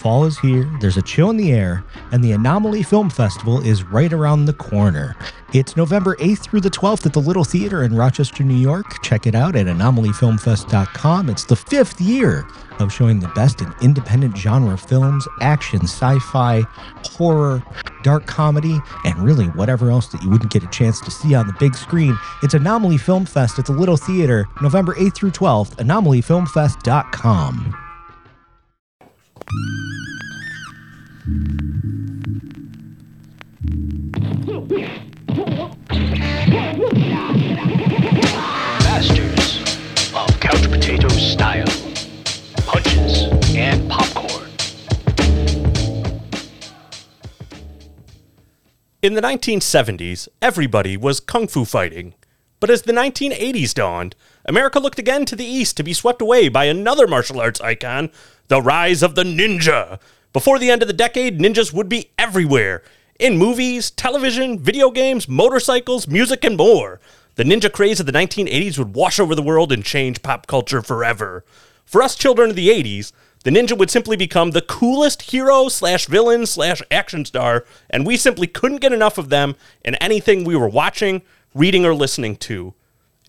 Fall is here, there's a chill in the air, and the Anomaly Film Festival is right around the corner. It's November 8th through the 12th at the Little Theater in Rochester, New York. Check it out at anomalyfilmfest.com. It's the fifth year of showing the best in independent genre films, action, sci fi, horror, dark comedy, and really whatever else that you wouldn't get a chance to see on the big screen. It's Anomaly Film Fest at the Little Theater, November 8th through 12th, anomalyfilmfest.com. In the 1970s, everybody was kung fu fighting. But as the 1980s dawned, America looked again to the east to be swept away by another martial arts icon, the rise of the ninja. Before the end of the decade, ninjas would be everywhere in movies, television, video games, motorcycles, music, and more. The ninja craze of the 1980s would wash over the world and change pop culture forever. For us children of the 80s, the ninja would simply become the coolest hero slash villain slash action star, and we simply couldn't get enough of them in anything we were watching, reading, or listening to.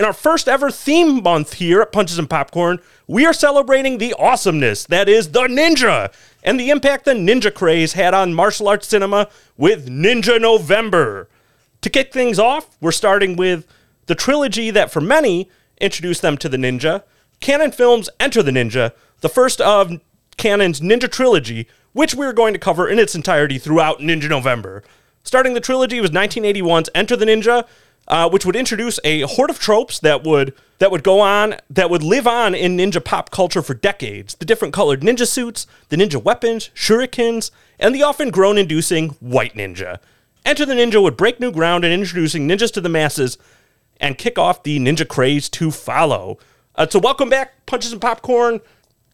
In our first ever theme month here at Punches and Popcorn, we are celebrating the awesomeness that is the ninja and the impact the ninja craze had on martial arts cinema with Ninja November. To kick things off, we're starting with the trilogy that for many introduced them to the ninja, Cannon Films Enter the Ninja, the first of Cannon's Ninja trilogy, which we're going to cover in its entirety throughout Ninja November. Starting the trilogy was 1981's Enter the Ninja, uh, which would introduce a horde of tropes that would that would go on that would live on in ninja pop culture for decades. The different colored ninja suits, the ninja weapons, shurikens, and the often groan-inducing white ninja. Enter the Ninja would break new ground in introducing ninjas to the masses and kick off the ninja craze to follow. Uh, so welcome back, Punches and Popcorn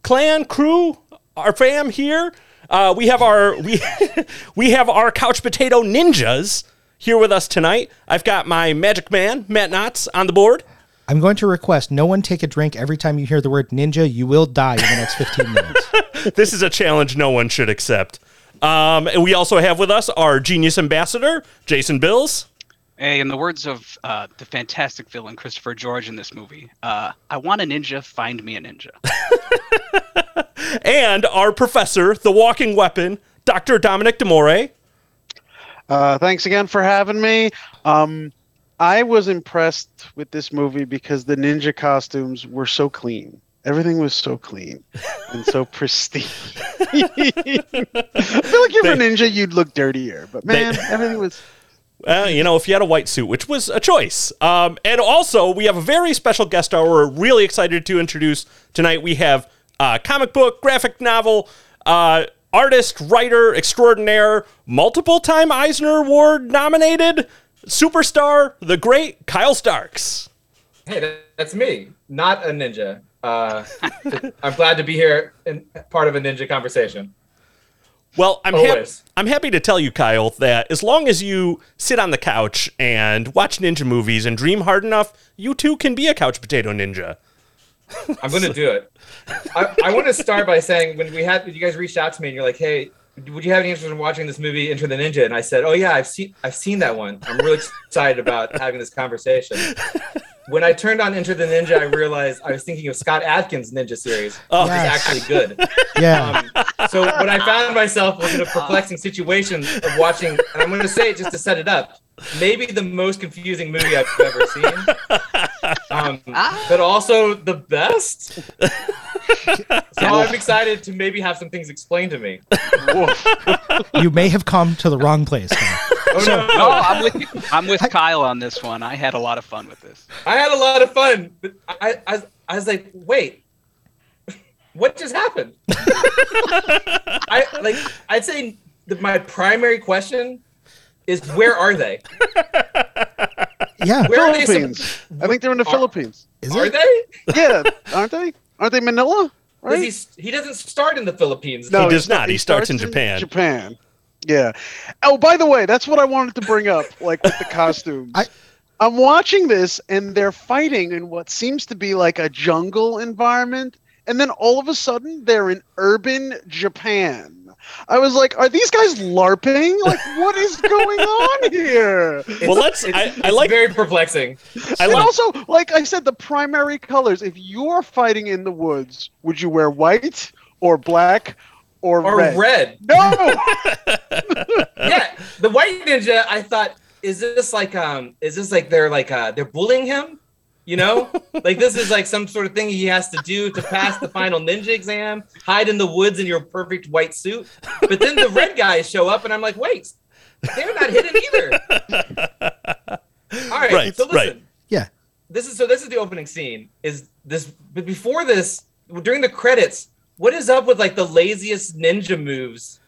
clan crew, our fam here. Uh, we have our we we have our couch potato ninjas here with us tonight. I've got my magic man Matt Knotts on the board. I'm going to request no one take a drink every time you hear the word ninja. You will die in the next 15 minutes. This is a challenge no one should accept. Um, and we also have with us our genius ambassador Jason Bills. Hey, in the words of uh, the fantastic villain Christopher George in this movie, uh, I want a ninja, find me a ninja. and our professor, the walking weapon, Dr. Dominic Demore. Uh, thanks again for having me. Um, I was impressed with this movie because the ninja costumes were so clean. Everything was so clean and so pristine. I feel like if you're a ninja, you'd look dirtier, but man, They- everything was. Uh, you know, if you had a white suit, which was a choice. Um, and also, we have a very special guest star we're really excited to introduce tonight. We have uh, comic book, graphic novel, uh, artist, writer extraordinaire, multiple time Eisner Award nominated superstar, the great Kyle Starks. Hey, that's me, not a ninja. Uh, I'm glad to be here and part of a ninja conversation. Well, I'm hap- I'm happy to tell you, Kyle, that as long as you sit on the couch and watch ninja movies and dream hard enough, you too can be a couch potato ninja. I'm going to do it. I, I want to start by saying when we had you guys reached out to me and you're like, "Hey, would you have any interest in watching this movie, Enter the Ninja?" And I said, "Oh yeah, I've seen I've seen that one. I'm really excited about having this conversation." When I turned on Enter the Ninja, I realized I was thinking of Scott Adkins' Ninja series, Oh. which Yes. is actually good. Yeah. Um, so when I found myself was in a perplexing situation of watching, and I'm going to say it just to set it up, maybe the most confusing movie I've ever seen, um, but also the best. So I'm excited to maybe have some things explained to me. you may have come to the wrong place. Kyle. Oh no, No, I'm with I'm with Kyle on this one. I had a lot of fun with this. I had a lot of fun, but I, I, I was like, wait, what just happened? I like, I'd say that my primary question is, where are they? Yeah. Where are they? Philippines. I think they're in the Are- Philippines. Is Are it? they? Yeah, aren't they? Aren't they Manila? Right? He, he doesn't start in the Philippines. No. He does he's- not. He starts in Japan. Japan. Yeah. Oh, by the way, that's what I wanted to bring up, like with the costumes. I- I'm watching this, and they're fighting in what seems to be like a jungle environment, and then all of a sudden they're in urban Japan. I was like, are these guys LARPing? Like, what is going on here? Well, let's. It's, I, it's I like. very perplexing. I and like. also, like I said, the primary colors. If you're fighting in the woods, would you wear white or black or, Or red? red. No. Yeah, the white ninja. I thought, is this like um, is this like they're like uh, they're bullying him? You know, like this is like some sort of thing he has to do to pass the final ninja exam. Hide in the woods in your perfect white suit. But then the red guys show up, and I'm like, wait, they're not hidden either. All right, Right, so listen. right. Yeah. This is so. This is the opening scene. Is this? But before this, during the credits, what is up with like the laziest ninja moves?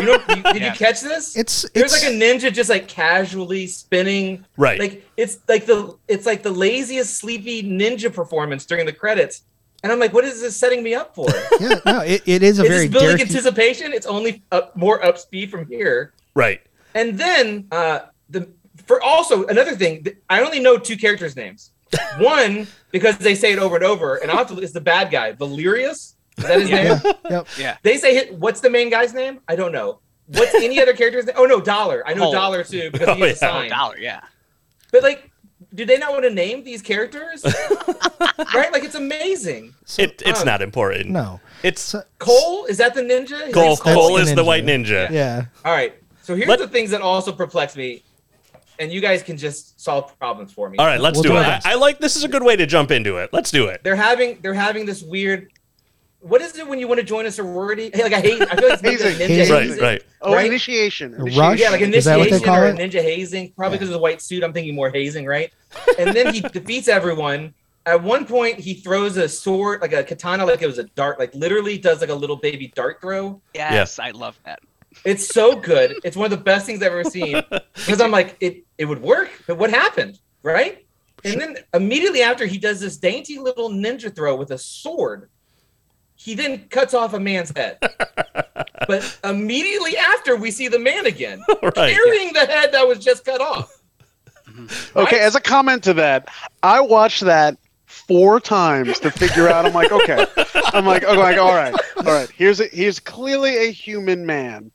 You know, you, did Yeah. you catch this? It's There's it's like a ninja just like casually spinning. Right. Like it's like the it's like the laziest sleepy ninja performance during the credits. And I'm like, what is this setting me up for? yeah, no, it, it is a is very building Derek- anticipation? It's only up, more up speed from here. Right. And then uh the for also another thing, I only know two characters' names. One because they say it over and over, and I'll have to is the bad guy, Venarius. Is that his Yeah. name? Yep. Yeah. They say hit, what's the main guy's name? I don't know. What's any other character's name? Oh no, Dollar. I know Hole. Dollar too because Oh, he has a yeah. sign. Dollar, yeah. But like, do they not want to name these characters? right? Like it's amazing. It, it's um, not important. No. It's Cole is that the ninja? His Cole. name's Cole the is the ninja. white ninja. Yeah. All right. So here's Let- the things that also perplex me, and you guys can just solve problems for me. All right, let's We'll do do it. I. I like this is a good way to jump into it. Let's do it. They're having they're having this weird. What is it when you want to join a sorority? Hey, like I hate. I feel like it's Hazing. ninja Hazing. Right, hazing. right. Oh, Right? initiation. Initiation. rush? Yeah, like Is that what they initiation call or it? ninja hazing. Probably Yeah. because of the white suit, I'm thinking more hazing, right? And then he defeats everyone. At one point, he throws a sword, like a katana, like it was a dart, like literally does like a little baby dart throw. Yes, I love that. It's so good. It's one of the best things I've ever seen. Because I'm like, it it would work, but what happened, right? And then immediately after he does this dainty little ninja throw with a sword, he then cuts off a man's head. but immediately after, we see the man again right. carrying the head that was just cut off. Mm-hmm. Okay, Right? as a comment to that, I watched that four times to figure out. I'm like, okay, I'm like, okay, like, all right, all right. Here's a, here's clearly a human man,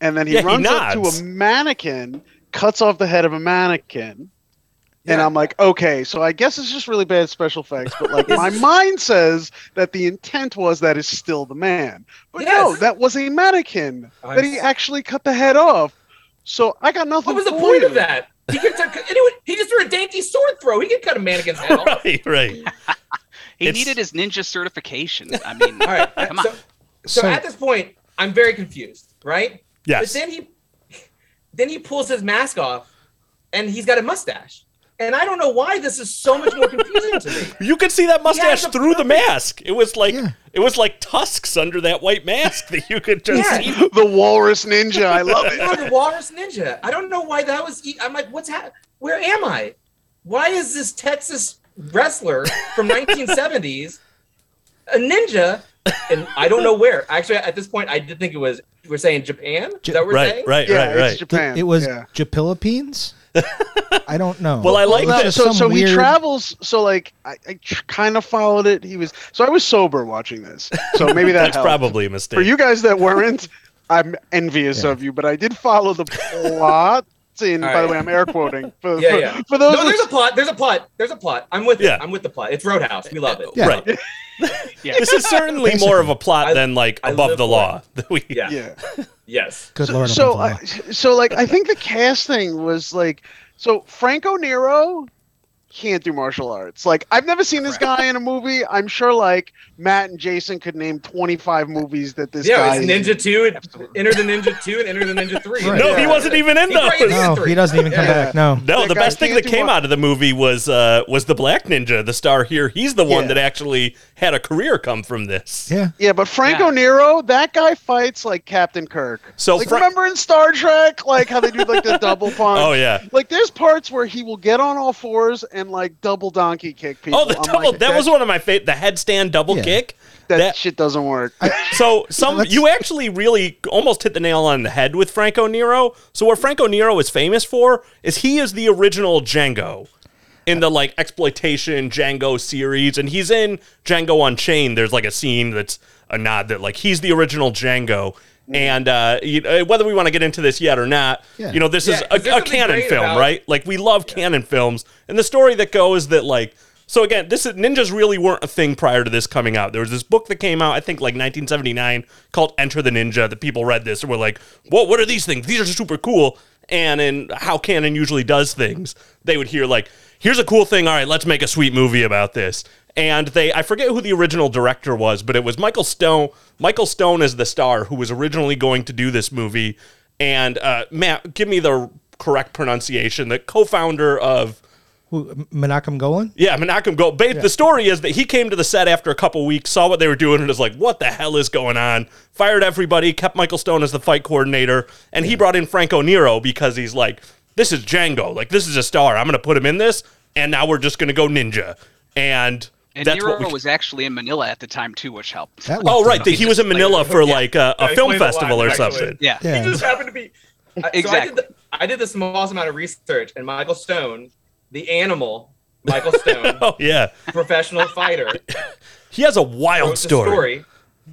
and then he Yeah, he runs up to a mannequin, cuts off the head of a mannequin, and I'm like, okay, so I guess it's just really bad special effects, but like my mind says that the intent was that is still the man, but no, that was a mannequin I'm that he actually cut the head off. So I got nothing. What was the point you. of that? He could t- anyway, he just threw a dainty sword throw. He could cut a mannequin's head off. Right, right. He It's- needed his ninja certification. I mean, All right. come on. So, so So- at this point, I'm very confused, right? Yes. But then he then he pulls his mask off and he's got a mustache. And I don't know why this is so much more confusing to me. You could see that mustache a through the mask. It was like Yeah. it was like tusks under that white mask that you could just Yeah. see. the Walrus Ninja. I love You know, it. the Walrus Ninja. I don't know why that was. e- I'm like, what's happening? Where am I? Why is this Texas wrestler from 1970s a ninja? And I don't know where. Actually, at this point, I did think it was. We're saying Japan. Is that what we're Right, saying? right, Yeah, right, right. Japan. It was Yeah. Japillipines? I don't know. Well, I like No, that. so some so he travels. So like I, I tr- kind of followed it. He was so I was sober watching this. So maybe that That's helped. probably a mistake. for you guys that weren't. I'm envious Yeah. of you, but I did follow the plot. And All by the way, I'm air quoting. For, Yeah, for, yeah. for those No, there's a plot. There's a plot. There's a plot. I'm with Yeah. it. I'm with the plot. It's Roadhouse. We love it. Yeah. Right. Yeah. This is certainly Basically. more of a plot I- than like I above the for law. We- Yeah. yeah. Yes. Good so, lord. so, above I, so like I think the casting was like so Franco Nero can't do martial arts. Like I've never seen this guy in a movie. I'm sure like Matt and Jason could name 25 movies that this yeah, guy it's is Ninja Two, and Enter the Ninja Two, and Enter the Ninja Three. Right. No, he wasn't even in He those. didn't. no, he doesn't even come Yeah. back. No. No, That the best thing that came what- out of the movie was uh, was the Black Ninja, the star here. He's the one Yeah. that actually had a career come from this. Yeah. Yeah, but Franco Yeah. Nero, that guy fights like Captain Kirk. So like Fra- remember in Star Trek, like how they do like the double punch. Oh yeah. Like there's parts where he will get on all fours and like double donkey kick people. Oh, the I'm double. like, that was one of my favorite. The headstand double Yeah. kick. that, that- shit doesn't work. So some Let's- you actually really almost hit the nail on the head with Franco Nero. So what Franco Nero is famous for is he is the original Django. In the like exploitation Django series, and he's in Django Unchained. There's like a scene that's a nod that like he's the original Django. And uh, you, uh, whether we want to get into this yet or not, Yeah. you know, this Yeah, is 'cause a, a Cannon film, about- right? Like we love Cannon films, and the story that goes that like so again, this is ninjas really weren't a thing prior to this coming out. There was this book that came out, I think like 1979, called Enter the Ninja. That people read this and were like, "Whoa, what are these things? These are super cool." And in how Cannon usually does things, they would hear like, "Here's a cool thing. All right, let's make a sweet movie about this." And they, I forget who the original director was, but it was Michael Stone. Michael Stone is the star who was originally going to do this movie. And uh, Matt, give me the correct pronunciation. The co-founder of Who, Menachem Golan? yeah, Menachem Gold. Ba- The story is that he came to the set after a couple weeks, saw what they were doing, and was like, "What the hell is going on?" Fired everybody, kept Michael Stone as the fight coordinator, and he brought in Franco Nero because he's like, "This is Django. Like, this is a star. I'm going to put him in this, and now we're just going to go ninja." And, And that's Nero what we. was actually in Manila at the time too, which helped. Oh, right. good. He was in Manila for like a, a Yeah, film explains a lot, festival or actually. something. yeah. Yeah. He just happened to be. I- So I did, Exactly. the, I did the smallest amount of research, and Michael Stone, the animal, Michael Stone, Oh yeah, professional fighter, he has a wrote wild the story. story.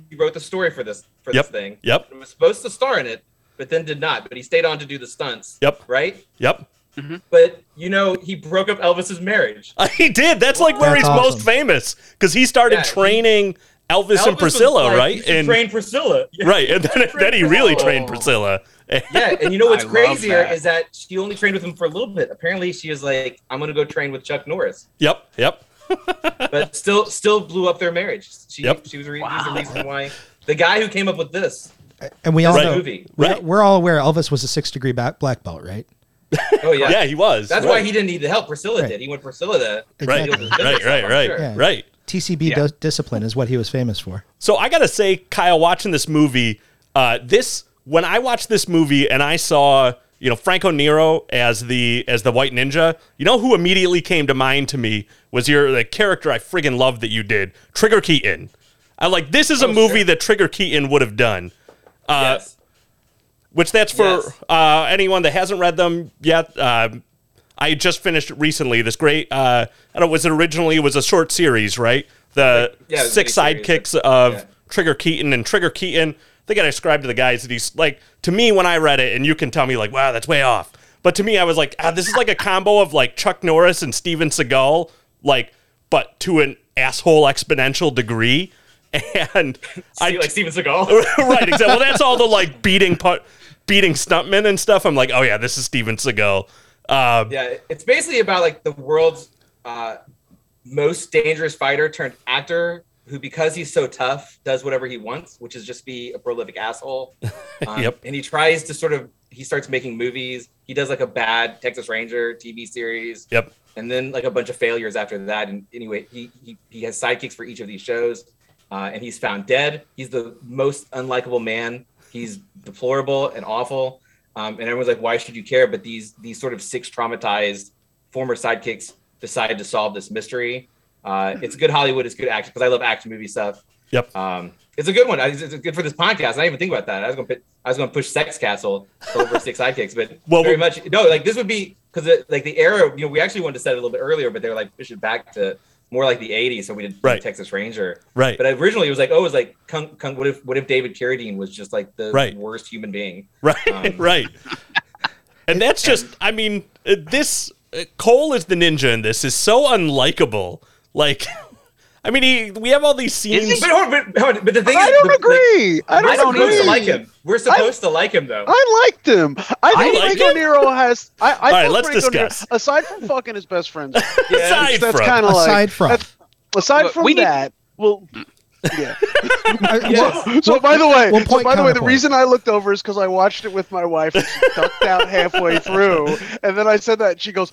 He wrote the story for this for Yep. this thing. Yep. He was supposed to star in it, but then did not. But he stayed on to do the stunts. Yep. Right. Yep. Mm-hmm. But you know, he broke up Elvis's marriage. He did. That's like where That's he's awesome. most famous because he started Yeah, he- training Elvis, Elvis and Priscilla, like, right? And train Priscilla. Yeah. right, and then, then he really Priscilla. trained Priscilla. Yeah, and you know what's I crazier that. is that she only trained with him for a little bit. Apparently, she was like, "I'm gonna go train with Chuck Norris," Yep. Yep. but still, still blew up their marriage. She, Yep. she was, re- he's the reason why the guy who came up with this, And we all know, movie. we're, Right. we're all aware Elvis was a six degree back, black belt, right? Oh yeah, Yeah, he was. That's right. why he didn't need the help. Priscilla Right. did. He went Priscilla to Right. deal with his Right. Right. stuff, Right. sure. Yeah. Right. TCB Yeah. dis- discipline is what he was famous for. So I gotta say, Kyle, watching this movie, uh, this when I watched this movie and I saw you know Franco Nero as the as the White Ninja, you know who immediately came to mind to me was your the character I friggin' loved that you did, Trigger Keaton. I like this is a Oh, movie sure. that Trigger Keaton would have done. Uh, Yes. which that's for Yes. uh, anyone that hasn't read them yet. Um I just finished recently this great. Uh, I don't know. Was it originally? It was a short series, right? The Yeah, it was a six sidekicks of Yeah. Trigger Keaton and Trigger Keaton. I think I described to the guys that he's like to me when I read it, and you can tell me like, wow, that's way off. But to me, I was like, ah, this is like a combo of like Chuck Norris and Steven Seagal, like, but to an asshole exponential degree. And I like Steven Seagal. right, exactly. Well, that's all the like beating part, beating stuntmen and stuff. I'm like, oh yeah, this is Steven Seagal. Um, Yeah, it's basically about like the world's uh, most dangerous fighter turned actor who, because he's so tough, does whatever he wants, which is just be a prolific asshole. Um, Yep. And he tries to sort of he starts making movies. He does like a bad Texas Ranger TV series, Yep. and then like a bunch of failures after that. And anyway, he he, he has sidekicks for each of these shows, uh, and he's found dead. He's the most unlikable man. He's deplorable and awful. Um, and everyone's like, why should you care? But these these sort of six traumatized former sidekicks decide to solve this mystery. Uh, it's good Hollywood. It's good action because I love action movie stuff. Yep. Um, it's a good one. It's, it's good for this podcast. I didn't even think about that. I was going to I was going to push Sex Castle over six sidekicks, but Well, very much no. Like this would be because like the era. You know, we actually wanted to set it a little bit earlier, but they were like push it back to more like the '80s. So we did Right. Texas Ranger. Right. But originally it was like, oh, it was like, Kung, Kung, what if what if David Carradine was just like the Right. worst human being? Right. Um, right. And that's just. I mean, uh, this uh, Cole is the ninja in this is so unlikable. Like, I mean, he, we have all these scenes. But, but, but the thing I is, don't the- agree. I don't we're supposed agree. to like him. We're supposed to like him though. I liked him. I think like Franco him? Nero has. I, I All right, let's Franco Nero- discuss. aside from fucking his best friends, Aside that's from. kind of like Aside from. that's- aside Look, from we need- that. Well, yeah. Uh, well, So by the way, so by the way, the reason I looked over is because I watched it with my wife. And she ducked out halfway through, and then I said that, and she goes,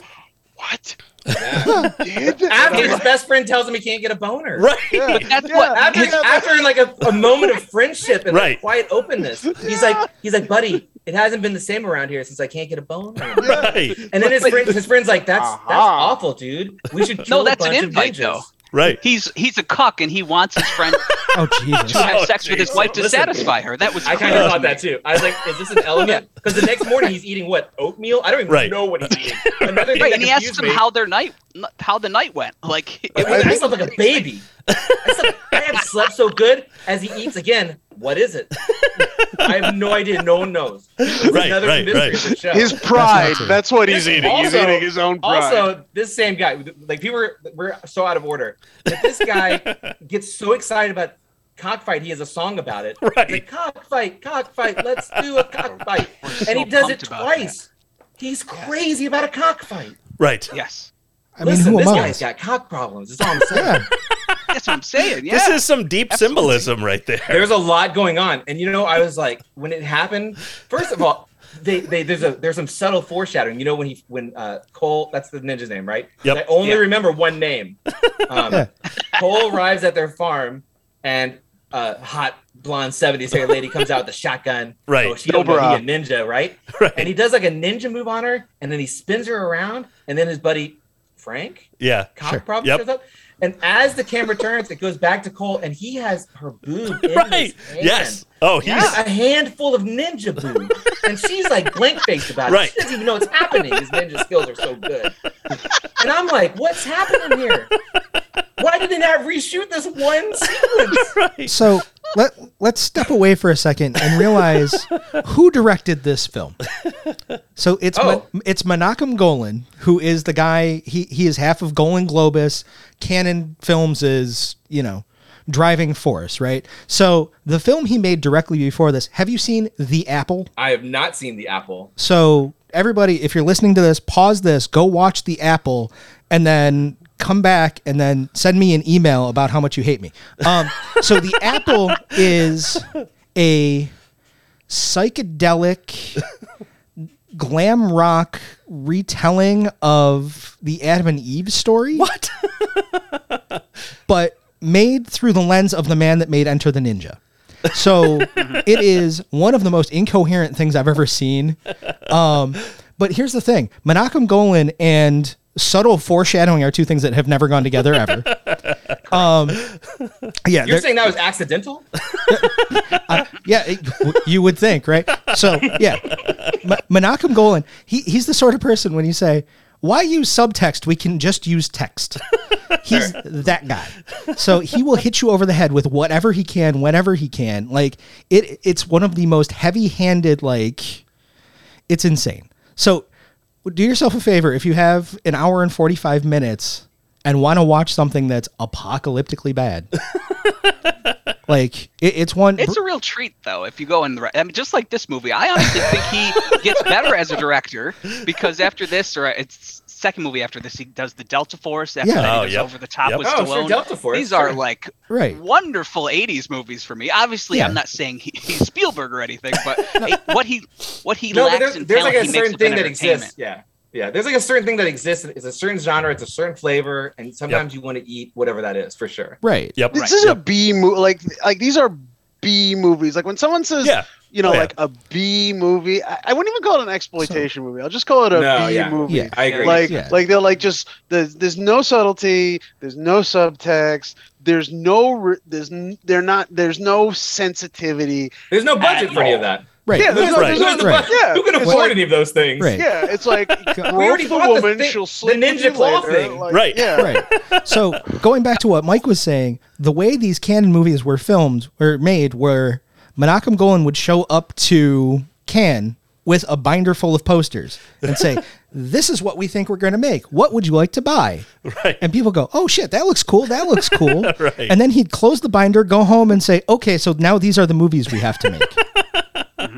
"What? Did?" And After his best friend tells him he can't get a boner. Right. yeah, That's yeah, what- After, yeah, after like a, a moment of friendship and like, quiet openness, he's like, he's like, buddy, it hasn't been the same around here since I can't get a boner. Right. And then his friend, his friend's like, that's that's uh-huh. awful, dude. We should kill No, that's a an invite, of though. Ninjas. Right. He's he's a cuck and he wants his friend Oh Jesus. to have Oh, sex with his jeez. wife to Listen, satisfy her. That was I kind of thought that too. I was like, is this an element? Because the next morning he's eating what oatmeal? I don't even Right. know what he's eating. Another Right, that and he asks confused them how their night how the night went. Like it I, was, I slept like a baby. I, slept, I have slept so good as he eats again. What is it? I have no idea. No one knows. It's Right, another right, mystery right. the show. His pride. true. That's what he's This- eating. he's eating his own pride. Also, this same guy, like people were, we're so out of order. But this guy gets so excited about cockfight, he has a song about it. Right. Like, cockfight, cockfight, let's do a cockfight. We're and he does it twice. He's crazy about a cockfight. Right. yes. I mean, Listen, who this among guy's us? got cock problems. That's all I'm saying. Yeah. That's what I'm saying. Yeah. This is some deep Absolutely. symbolism right there. There's a lot going on, and you know, I was like, when it happened. First of all, they, they there's a there's some subtle foreshadowing. You know, when he when uh Cole, that's the ninja's name, right? Yep. I only Yeah. remember one name. Um, Yeah. Cole arrives at their farm, and uh, hot blonde 70s hair lady comes out with a shotgun. Right. Oh, she don't know he a ninja, right? Right. And he does like a ninja move on her, and then he spins her around, and then his buddy Frank Yeah. cock Sure. problem Yep. shows up. And as the camera turns, it goes back to Cole, and he has her boob in Right. Yes. Oh, he's a handful of ninja boob, and she's like blank faced about it. Right. She doesn't even know what's happening. His ninja skills are so good, and I'm like, "What's happening here? Why did they not reshoot this one sequence?" right. So let let's step away for a second and realize who directed this film. So it's Oh. Ma- it's Menachem Golan, who is the guy. He he is half of Golan Globus. Cannon Films is you know driving force, right? So the film he made directly before this. Have you seen The Apple? I have not seen the apple. So everybody, if you're listening to this, pause this, go watch The Apple, and then come back and then send me an email about how much you hate me. Um, so The Apple is a psychedelic glam rock retelling of the Adam and Eve story. What? but made through the lens of the man that made Enter the Ninja. So it is one of the most incoherent things I've ever seen. Um, but here's the thing: Menachem Golan and subtle foreshadowing are two things that have never gone together ever. Um, yeah, You're saying that was accidental? yeah, it- w- you would think, right? So, yeah, M- Menachem Golan, he, he's the sort of person when you say, why use subtext? We can just use text. He's that guy. So he will hit you over the head with whatever he can, whenever he can. Like it, it's one of the most heavy-handed. Like it's insane. So do yourself a favor if you have an hour and forty-five minutes and want to watch something that's apocalyptically bad. like it, it's one. It's a real treat, though, if you go in the. right- I mean, just like this movie, I honestly think he gets better as a director because after this, or uh, it's second movie after this, he does the Delta Force. After Yeah. that, he Oh, does yep. Over the Top Yep. with Oh, Stallone. sure, Delta Force, These are sure. like Right. wonderful '80s movies for me. Obviously, Yeah. I'm not saying he, he's Spielberg or anything, but it- what he what he No, lacks there's, in there's talent, like a he makes certain with thing that entertainment. exists. Yeah. Yeah. There's like a certain thing that exists. It's a certain genre, it's a certain flavor, and sometimes you want to eat whatever that is for sure. right. Yep. This Right. is a Yep. B movie. Like like these are B movies. Like when someone says, Yeah. you know, Oh, yeah. like a B movie, I, I wouldn't even call it an exploitation movie. I'll just call it a B No, yeah. movie. Yeah. I agree. Like Yeah. like they're like just there's there's no subtlety, there's no subtext, there's no re- there's they're not there's no sensitivity. There's no budget for any of that. Right. Yeah, there's no, Right. there's Who no has the Right. Yeah, Who can afford like- any of those things? Right. Yeah, it's like We already the bought the woman, she'll the sleep with ninja claw later. thing. Like, Right. Yeah. right. So going back to what Mike was saying, the way these Cannon movies were filmed or made, where Menachem Golan would show up to Cannes with a binder full of posters and say, "This is what we think we're going to make. What would you like to buy?" Right. And people go, "Oh shit, that looks cool. That looks cool." Right. And then he'd close the binder, go home, and say, "Okay, so now these are the movies we have to make."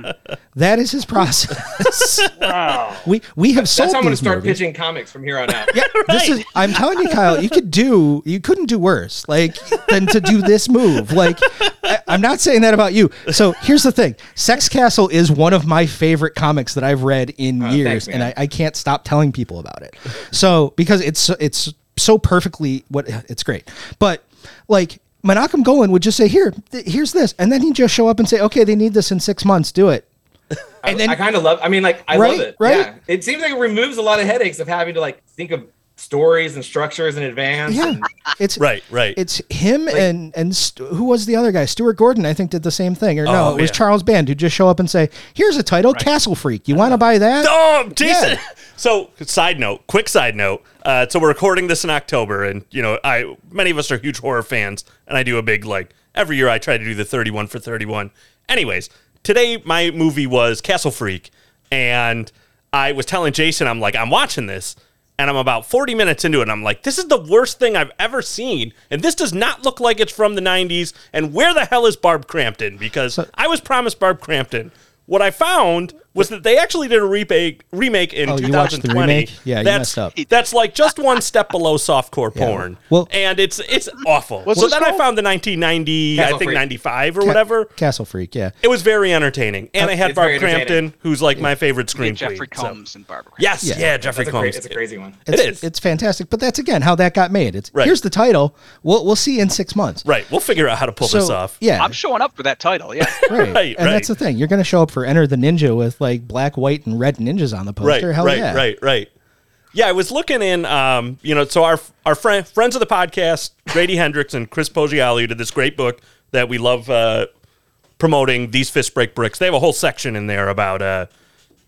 that is his process. Wow. we we have sold That's how I'm going to start movies. pitching comics from here on out. Yeah, this is. I'm telling you, Kyle. You could do. You couldn't do worse. Like than to do this move. Like I, I'm not saying that about you. So here's the thing. Sex Castle is one of my favorite comics that I've read in Oh, years, thanks, and. I, I can't stop telling people about it. So because it's it's so perfectly what it's great, but like. Menachem Golan would just say, "Here, th- here's this," and then he'd just show up and say, "Okay, they need this in six months. Do it." I, And then- I kind of love. I mean, like I Right, love it. right? Yeah. It seems like it removes a lot of headaches of having to like think of stories and structures in advance. Yeah. and- It's Right, right. It's him and and St- who was the other guy? Stuart Gordon, I think, did the same thing. Or no, Oh, it was yeah. Charles Band who just show up and say, "Here's a title, Castle Freak. You want to buy that?" Oh, Jason. Yeah. So, side note, quick side note. Uh, so we're recording this in October, and you know, I many of us are huge horror fans, and I do a big like every year. I try to do the thirty-one for thirty-one. Anyways, today my movie was Castle Freak, and I was telling Jason, I'm like, I'm watching this, and I'm about forty minutes into it, and I'm like, this is the worst thing I've ever seen, and this does not look like it's from the '90s. And where the hell is Barb Crampton? Because I was promised Barb Crampton. What I found was that they actually did a remake remake in Oh, you watched the 2020. remake? Yeah, you that's, messed up. That's like just one step below softcore porn. Well- and it's it's awful. What's so this then I found the 1990, I think Freak. 95 or Ca- whatever. Castle Freak. Yeah. It was very entertaining, and oh, I had Barb Crampton, who's like my favorite screen Yeah, Jeffrey queen. so- Combs and Barbara. Yes, Yeah. yeah, Jeffrey That's a, cra- Combs. it's a crazy one. It's, is. It's fantastic, but that's again how that got made. It's Right. here's the title. We'll we'll see in six months. Right, we'll figure out how to pull So this off. yeah, I'm showing up for that title. Yeah. right. Right, and right. that's the thing. You're going to show up for Enter the Ninja with like black, white, and red ninjas on the right, poster. Hell right, yeah. right, right. Yeah, I was looking in. Um, you know, so our our friend, friends of the podcast, Grady Hendrix and Chris Poggiali, did this great book that we love uh, promoting. These fist break bricks. They have a whole section in there about uh,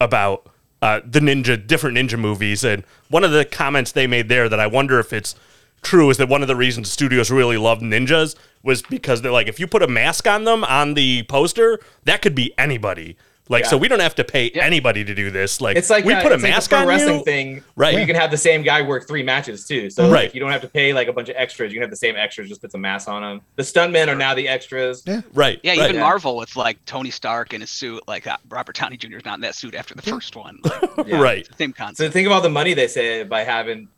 about uh, the ninja, different ninja movies, and one of the comments they made there that I wonder if it's true is that one of the reasons studios really love ninjas was because they're like, if you put a mask on them on the poster, that could be anybody. Like, so we don't have to pay anybody to do this. Like, It's like we uh, put a it's like the mask on wrestling you. thing. Right. where You can have the same guy work three matches too. So Right. like, you don't have to pay like a bunch of extras. You can have the same extras, just put some masks on them. The stuntmen are now the extras. Yeah. Right. Yeah, right. even Marvel with like Tony Stark in his suit, like uh, Robert Downey Jr. is not in that suit after the first one. Like, Yeah. Right. same concept. So concept. think of all the money they save by having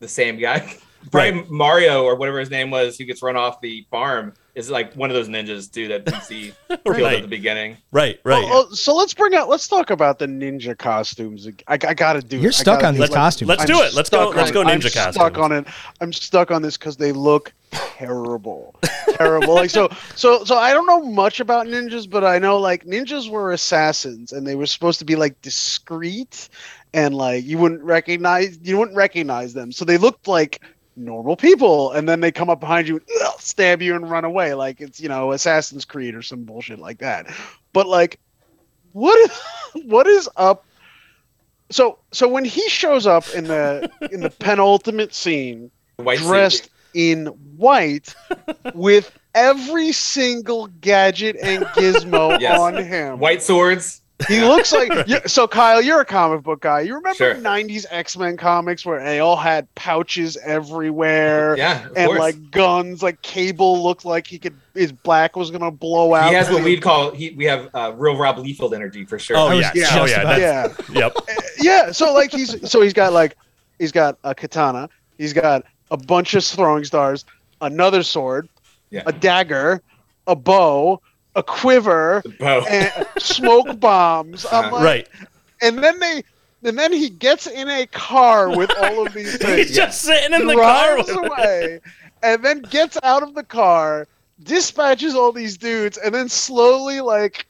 the same guy. Probably Mario or whatever his name was, who gets run off the farm, is like one of those ninjas too that we see Right. at the beginning. Right. Right. Oh, oh, so let's bring out. Let's talk about the ninja costumes. I, I gotta do. You're stuck on do these costumes. let's I'm do it. Let's go. stuck Let's on go it. I'm ninja costumes. stuck on it. I'm stuck on this because they look terrible, terrible. Like so, so, so. I don't know much about ninjas, but I know like ninjas were assassins, and they were supposed to be like discreet, and like you wouldn't recognize you wouldn't recognize them. So they looked like normal people, and then they come up behind you, and, ugh, stab you, and run away. Like it's you know Assassin's Creed or some bullshit like that. But like, what is what is up? So so when he shows up in the in the penultimate scene, White dressed in white with every single gadget and gizmo Yes. on him. white swords. He looks like yeah, so. Kyle, you're a comic book guy. You remember Sure. '90s X-Men comics where they all had pouches everywhere Yeah, of and course. like guns. Like Cable looked like he could his black was gonna blow out. he has what we'd call he, we have uh, real Rob Liefeld energy for sure. Oh I was yeah. Oh yeah. yeah, Yep. yeah. So like he's so he's got like he's got a katana. He's got a bunch of throwing stars, another sword, Yeah. a dagger, a bow, a quiver, oh. and smoke bombs. I'm like, Right. And then they, and then he gets in a car with all of these things, He's just sitting in the car. With away, and then gets out of the car, dispatches all these dudes, and then slowly like.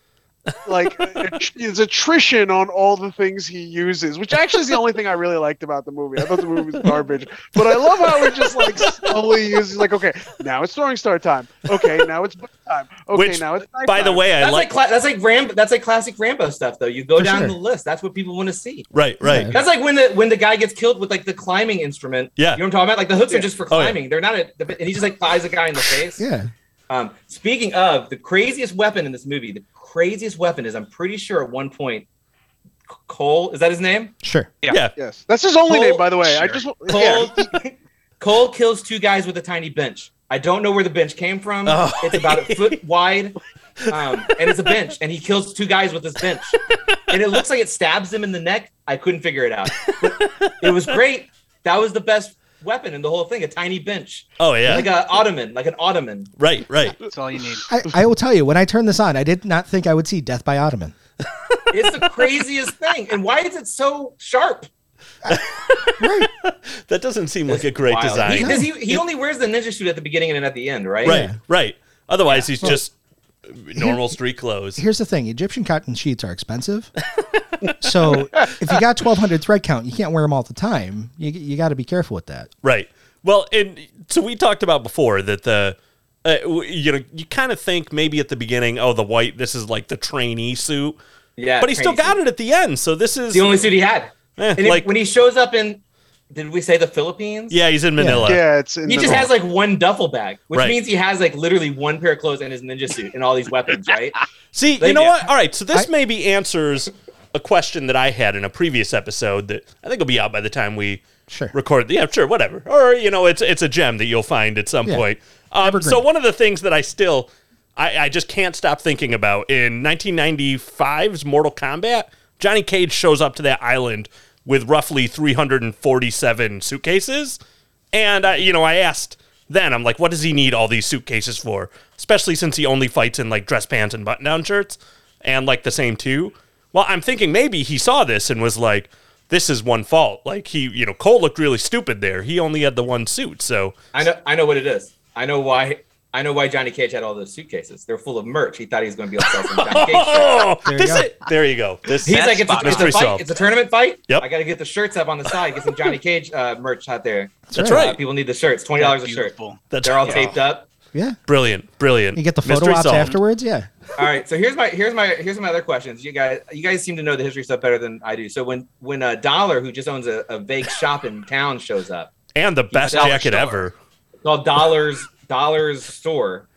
Like it's attrition on all the things he uses, which actually is the only thing I really liked about the movie. I thought the movie was garbage, but I love how it just like slowly uses like, okay, now it's throwing star time. Okay, now it's book time. Okay, Which, now it's by the way, I That's like, like. cla- that's like Rambo. That's like classic Rambo stuff, though. You go For down sure. the list. That's what people want to see. Right. Right. That's like when the when the guy gets killed with like the climbing instrument. Yeah. you know what I'm talking about. Like the hooks Yeah. are just for Oh, yeah. climbing. They're not. A, and he just like flies a guy in the face. Yeah. Um, speaking of the craziest weapon in this movie, the craziest weapon is I'm pretty sure at one point, Cole is that his name? Sure. Yeah. Yeah. Yes, that's his only Cole- name, by the way. I just Cole yeah. Cole kills two guys with a tiny bench. I don't know where the bench came from. Oh. It's about a foot wide, um, and it's a bench, and he kills two guys with this bench, and it looks like it stabs them in the neck. I couldn't figure it out. But it was great. That was the best weapon in the whole thing—a tiny bench, Oh yeah. like a ottoman, like an ottoman. right. Right. That's all you need. I, I will tell you, when I turned this on, I did not think I would see Death by Ottoman. It's the craziest thing. And why is it so sharp? That doesn't seem like a great Wild. design. He, he, he only wears the ninja suit at the beginning and at the end, right? Right. Yeah. Right. Otherwise, he's just normal street clothes. Here's the thing: Egyptian cotton sheets are expensive. so if you got 1,200 thread count, you can't wear them all the time. You you got to be careful with that. Right. Well, and so we talked about before that the uh, you know you kind of think maybe at the beginning, oh, the white this is like the trainee suit, Yeah, but he still crazy. got it at the end. So this is the only suit he had. Eh, and it- like- when he shows up in, did we say the Philippines? yeah, he's in Manila. Yeah, it's in He the just has like one duffel bag, which Right. means he has like literally one pair of clothes and his ninja suit and all these weapons, right? See, you know yeah. what? All right, so this I- maybe answers a question that I had in a previous episode that I think will be out by the time we Sure. record. Yeah, sure, whatever. Or you know, it's it's a gem that you'll find at some Yeah. point. Um, so one of the things that I still I, I just can't stop thinking about in 1995's Mortal Kombat, Johnny Cage shows up to that island with roughly 347 suitcases, and I, you know, I asked then, I'm like, what does he need all these suitcases for? Especially since he only fights in like dress pants and button down shirts and like the same two. Well, I'm thinking maybe he saw this and was like, this is one fault. Like he, you know, Cole looked really stupid there. He only had the one suit. So, I know, I know what it is. I know why. I know why Johnny Cage had all those suitcases. They're full of merch. He thought he was going to be able to sell some Johnny Cage. shirts. oh, There you this go. is, there you go. This He's like, it's a, it's a fight. It's a tournament fight. Yep. I got to get the shirts up on the side. Get some Johnny Cage uh, merch out there. that's right. right. Uh, people need the shirts. Twenty dollars a shirt. That's They're all right. taped up. Yeah. Brilliant, brilliant. You get the photo Mystery ops solved. afterwards. Yeah. All right, so here's my here's my here's my other questions. You guys you guys seem to know the history stuff better than I do. So when when a dollar who just owns a, a vague shop in town shows up, And the best Dollar jacket Store. ever. called Dollars Dollars Store,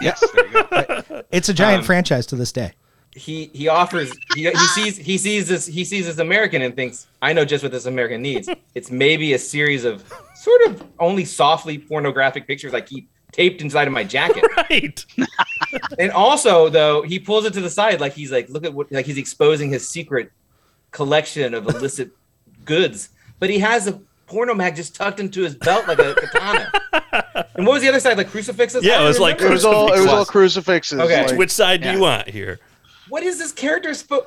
Yes, there you go. It's a giant Um, franchise to this day. he he offers he, he sees he sees this he sees this American and thinks I know just what this American needs. It's maybe a series of sort of only softly pornographic pictures I keep taped inside of my jacket. Right. and also though he pulls it to the side like he's like look at what like he's exposing his secret collection of illicit goods but he has a porno mag just tucked into his belt like a katana and what was the other side like crucifixes Yeah, it was like remember. It was all it was all crucifixes. Okay. like- Which side do you want here? what is this character supposed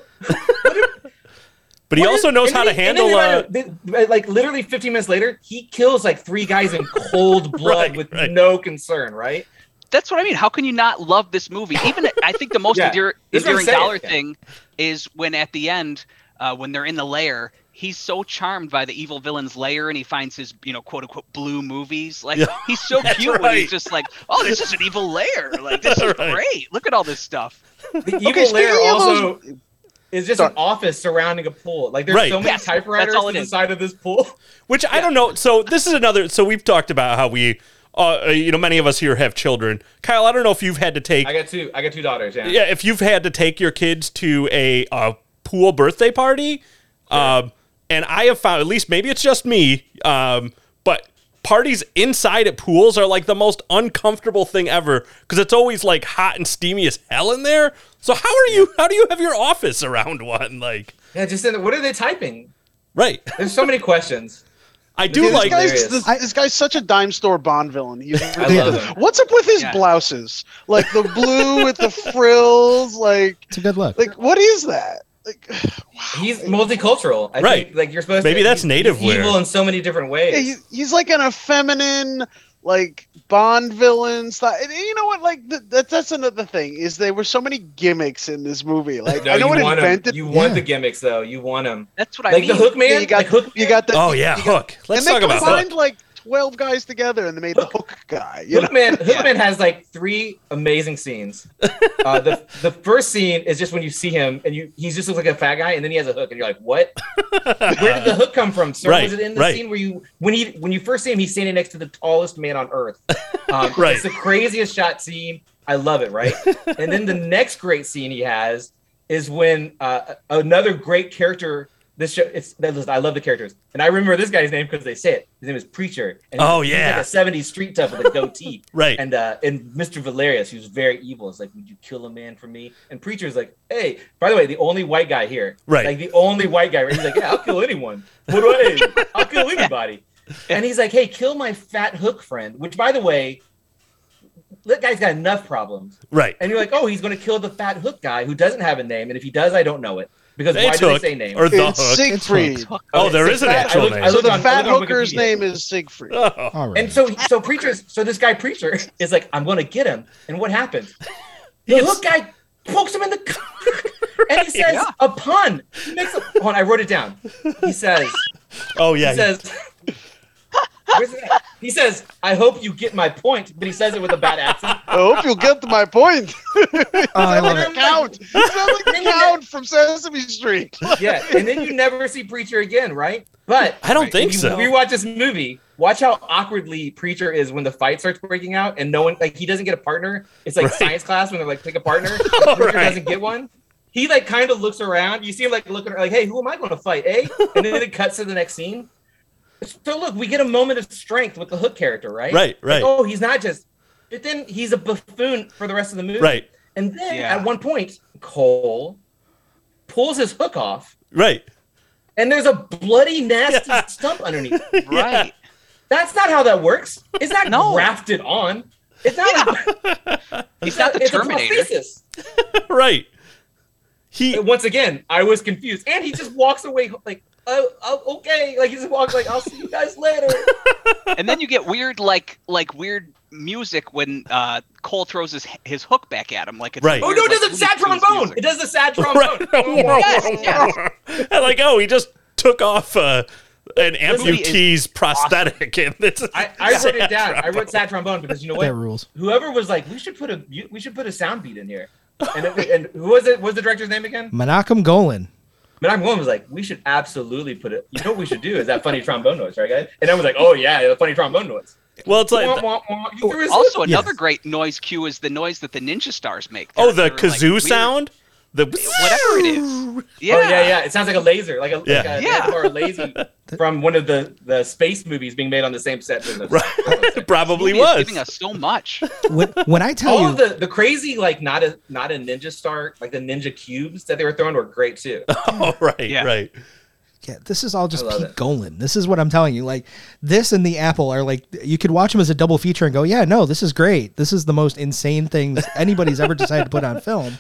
But he also knows how to handle. Uh, like literally 15 minutes later he kills like three guys in cold blood Right, with right. no concern right That's what I mean. How can you not love this movie? Even I think the most Yeah, endear, that's what I'm endearing dollar yeah. thing is when at the end, uh, when they're in the lair, he's so charmed by the evil villain's lair, and he finds his, you know, quote unquote blue movies. Like Yeah, he's so that's cute when he's just like, oh, this is an evil lair. Like this is Right. great. Look at all this stuff. the evil Okay, lair also those- is just Sorry. an office surrounding a pool like there's Right. so many Yes, typewriters all to it the side of this pool which I don't know. So this is another. So we've talked about how we, uh, you know, many of us here have children. Kyle, I don't know if you've had to take. i got two i got two daughters yeah, yeah, if you've had to take your kids to a, uh pool birthday party, um, and I have found at least maybe it's just me, um, but parties inside at pools are like the most uncomfortable thing ever because it's always like hot and steamy as hell in there. So how are you? How do you have your office around one? Like, yeah just in, what are they typing right? there's so many questions I do This like. guy's, this, I- this guy's such a dime store Bond villain. He's i love them What's up with his Yeah. blouses? Like the blue with the frills. Like, It's a good look. like what is that? Like, he's multicultural I Right. think, like you're supposed Maybe to that's he's- native he's evil in so many different ways yeah, he, he's like an effeminate, like Bond villain style. And you know what? Like th- that, that's another thing is there were so many gimmicks in this movie. Like no, I know what invented. You want the gimmicks though. You want them. That's what I Like mean. the Hook Man. Yeah, you got like Hook. you got the. oh yeah, you got- Hook. Let's and they talk about combined Hook. like twelve guys together and they made the Hook guy. You know? Hookman, Hookman has like three amazing scenes. Uh, the the first scene is just when you see him and you he just looks like a fat guy, and then he has a hook, and you're like, what? Where did the hook come from? Sir, Right, was it in the right. scene where you when he when you first see him, he's standing next to the tallest man on earth? Um, Right. It's the craziest shot scene. I love it, right? and then the next great scene he has is when uh, another great character. This show, it's listen, I love the characters, and I remember this guy's name because they say it. His name is Preacher. And Oh, he's yeah. like a '70s street tough with a goatee. Right. And uh, and Mr. Venarius, who's very evil, is like, "Would you kill a man for me?" And Preacher's like, "Hey, by the way, the only white guy here, Right. Like the only white guy. Right? He's like, "Yeah, I'll kill anyone. What do I? I'll kill anybody." And he's like, "Hey, kill my fat hook friend." Which, by the way, that guy's got enough problems. right. And you're like, "Oh, he's going to kill the fat hook guy who doesn't have a name, and if he does, I don't know it because why It's do Hook they say name?" or the It's Hook. Siegfried. Oh, oh, there so is an actual I name. I So looked the on- fat hooker's Wikipedia. name is Siegfried. Oh. All right. And so, so preachers, so this guy preacher is like, I'm going to get him. And what happens? the gets- hook guy pokes him in the cock, and he says Yeah. a pun. He makes a. Hold on, I wrote it down. He says. Oh yeah. He says. Where's it at? He says, "I hope you get my point," but he says it with a bad accent. I hope you'll get my point. Oh, I love like it. a count. He like the count from Sesame Street. Yeah, and then you never see Preacher again, right? But I don't think so. if you so. rewatch this movie. Watch how awkwardly Preacher is when the fight starts breaking out, and no one like he doesn't get a partner. It's like Right. science class when they're like pick a partner. Preacher Right. doesn't get one. He like kind of looks around. You see him like looking like, hey, who am I going to fight? Eh? And then it cuts to the next scene. So look, we get a moment of strength with the Hook character, right? Right, right. Like, oh, he's not just. But then he's a buffoon for the rest of the movie. Right. And then Yeah. at one point, Cole pulls his hook off, Right. and there's a bloody, nasty stump underneath. Right. That's not how that works. It's not No. grafted on. It's not. Like, He's not the it's Terminator. prosthesis. Right. He Once again, I was confused, and he just walks away like, oh, oh, okay, like he just walks like, I'll see you guys later. and then you get weird like like weird music when uh Cole throws his his hook back at him like it's Right. Oh weird, no, it like, does a sad Looney Tunes trombone. music. It does the sad trombone. Right. Yes, yes. And like, oh, he just took off uh, an movie amputee's prosthetic, and it's I, I wrote it down. I wrote sad trombone because you know what? That rules. Whoever was like, we should put a we should put a sound beat in here. And, it, and who was it? What was the director's name again? Menachem Golan. But I'm one was like, we should absolutely put it. You know what we should do is that funny trombone noise, right, guys? And I was like, oh yeah, the funny trombone noise. Well, it's like Wah, wah, wah. Oh, he threw his Also, another Yes. great noise cue is the noise that the Ninja Stars make. oh, They're- the they're, like, kazoo weird- sound. The whatever it is. Oh, yeah, Oh yeah, yeah. It sounds like a laser, like a, Yeah. like a Yeah. or a laser from one of the the space movies being made on the same set. the- Right. Probably Movie is was. giving us so much. When, when I tell All you, all the the crazy like not a not a ninja star like the ninja cubes that they were throwing were great too. Oh, right, Yeah. right. Yeah, this is all just I love Pete it. Golan. This is what I'm telling you. Like this and the Apple are like you could watch them as a double feature and go, yeah, no, this is great. This is the most insane things anybody's ever decided to put on film.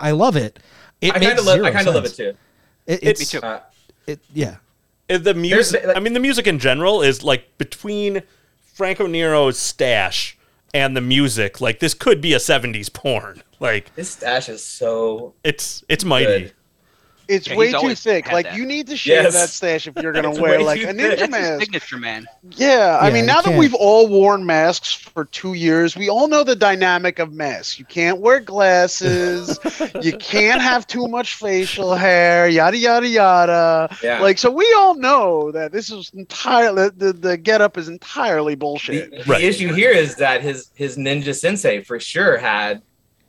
I love it. It I kind makes of love I kind of love it too. It, it's, Me too. Uh, It, yeah. The music. like- I mean, the music in general is like between Franco Nero's stash and the music. Like this could be a '70s porn. Like this stash is so it's it's mighty. Good. It's Yeah, way too thick. Like that. you need to shave Yes. that stash if you're gonna wear like a ninja That's his mask. signature, man. Yeah, I Yeah, mean, now that we've all worn masks for two years, we all know the dynamic of masks. You can't wear glasses. you can't have too much facial hair. Yada yada yada. yeah. Like, so we all know that this is entirely the the getup is entirely bullshit. the Right. issue here is that his his ninja sensei for sure had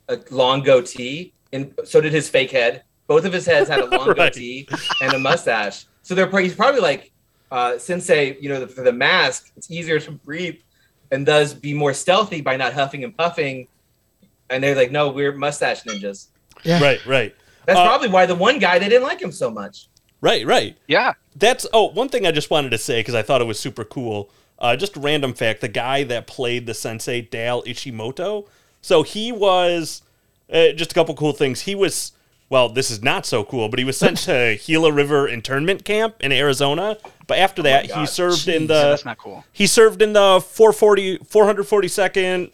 a long goatee, and so did his fake head. Both of his heads had a long Right. goatee and a mustache. So they're pro- he's probably like uh, sensei. You know, for the mask, it's easier to breathe and does be more stealthy by not huffing and puffing. And they're like, no, we're mustache ninjas. Yeah. Right, right, That's Uh, probably why the one guy they didn't like him so much. right, right. Yeah. That's oh one thing I just wanted to say because I thought it was super cool. Uh, just a random fact: the guy that played the sensei Dale Ishimoto. So he was uh, just a couple cool things. He was well, this is not so cool, but he was sent to Gila River internment camp in Arizona. But after that, he God. served in the that's not cool. he served in the 440 442nd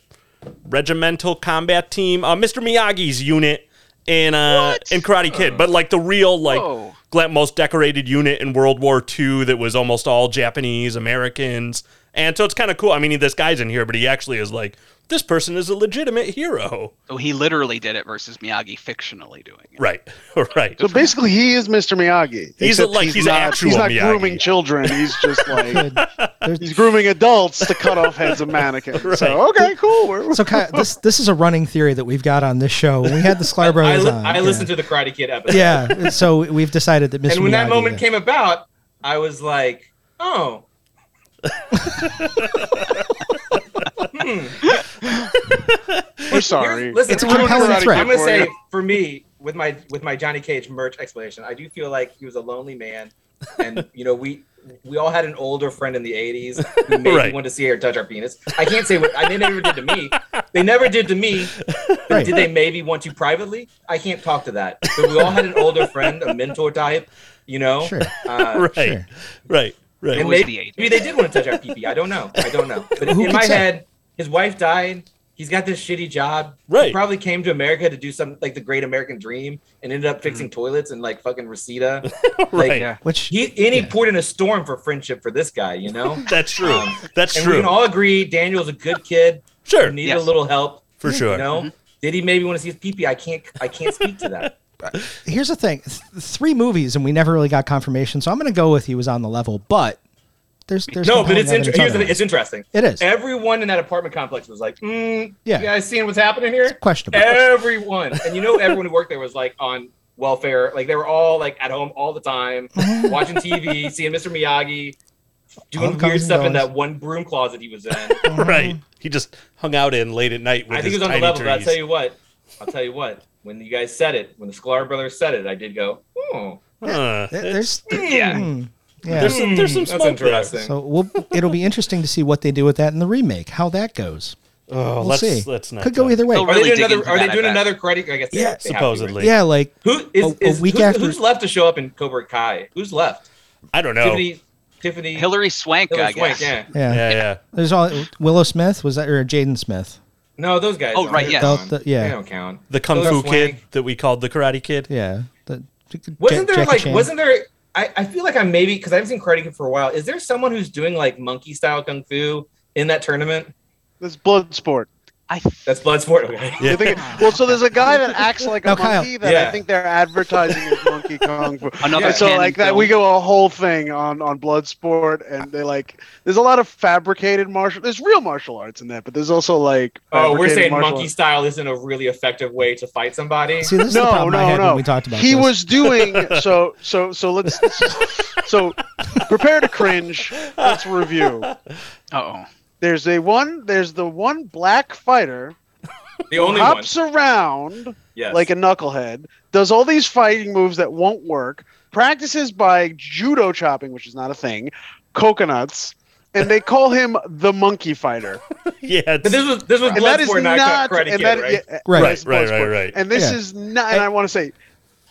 Regimental Combat Team, uh, Mr. Miyagi's unit in uh, What? in Karate Kid, but like the real like Whoa. most decorated unit in World War II that was almost all Japanese Americans, and so it's kind of cool. I mean, this guy's in here, but he actually is like this person is a legitimate hero, So he literally did it versus Miyagi fictionally doing it. right? right. So basically, he is Mr. Miyagi. He's except like- he's not, actual He's not Miyagi. grooming children. He's just like he's grooming adults to cut off heads of mannequins. Right. So okay, cool. We're, so Ky- this this is a running theory that we've got on this show. We had the Sklar I, Brothers li- on. I yeah. listened to the Karate Kid episode. Yeah, so we've decided that Mr. and when that moment yeah. came about, I was like, oh. We're sorry. Listen, It's a I'm gonna- I'm gonna For say you. for me with my with my Johnny Cage merch explanation, I do feel like he was a lonely man, and you know we we all had an older friend in the '80s who maybe Right. wanted to see her touch our penis. I can't say what I they never did to me. They never did to me. But Right. did they maybe want to privately? I can't talk to that. But we all had an older friend, a mentor type, you know. Sure. Uh, right, Sure. right, right. and maybe, the maybe they did want to touch our pee I don't know. I don't know. But Who in my say? head, his wife died. he's got this shitty job. Right. He probably came to America to do something like the Great American Dream and ended up fixing toilets in like fucking Reseda. right. Like, Yeah. Which He and he poured in a storm for friendship for this guy, you know. That's true. Um, That's and we true. can all agree Daniel's a good kid. sure, Who needed Yes. a little help. for sure. You know. Did he maybe want to see his pee I can't. I can't speak to that. here's the thing: Th- three movies, and we never really got confirmation. So I'm going to go with he was on the level, but there's there's no, but it's inter- here's the, it's interesting. It is. Everyone in that apartment complex was like, mm, Yeah. "You guys seeing what's happening here?" questionable. Everyone, and you know, everyone who worked there was like on welfare. Like they were all like at home all the time, watching TV, seeing Mr. Miyagi, doing the weird and stuff in that one broom closet he was in. right. He just hung out in late at night with I think his it was on the tiny level. But I'll tell you what. I'll tell you what. When you guys said it, when the Sklar brothers said it, I did go, "Oh, Huh. There- there's Yeah. hmm, yeah. There's some, there's some hmm, that's smoke there. interesting." so we'll, it'll be interesting to see what they do with that in the remake, how that goes. Oh, We'll let's see. let's not. Could go either way. They'll are really they doing another? into Are they that, I doing bet. another credit? I guess. they- Yeah, they have to, supposedly. right? Yeah, like Who is, A- a is week who's, after- who's left to show up in Cobra Kai? Who's left? I don't know. Tiffany. Tiffany. Hilary Swank, Hilary I Swank, guess. yeah. yeah. Yeah, yeah. There's all Willow Smith was that or Jaden Smith? No, those guys. Oh, don't. right, They're yeah. gone. The- the- yeah. They don't count. The Kung Hilary Fu Swank. kid that we called the Karate Kid. Yeah. The, Wasn't there Jackie like? Chan. Wasn't there? I, I feel like I'm maybe because I haven't seen Karate Kid for a while. Is there someone who's doing like monkey style kung fu in that tournament? This blood sport. I That's Bloodsport. Okay. Yeah. Think- well, so there's a guy that acts like a Now, Kyle. monkey that Yeah. I think they're advertising as Monkey Kong. Fu. Another And so Cannon like that, film. we go a whole thing on on Bloodsport, and they like. There's a lot of fabricated martial. There's real martial arts in that, but there's also like. Oh, we're saying monkey arts. style isn't a really effective way to fight somebody. See, this is the No, I no, had no. when we talked about he this. was doing so. So so let's. let's so prepare to cringe. Let's review. Uh oh. There's a one. There's the one black fighter The only one. hops around Yes. like a knucklehead, does all these fighting moves that won't work, practices by judo chopping, which is not a thing, coconuts, and they call him the monkey fighter. Yeah, But this was this was And that is Bloodsport, not, not, and Kid, that, right? yeah, Right. yes, Right, right, right. And this Yeah. is not, and I want to say,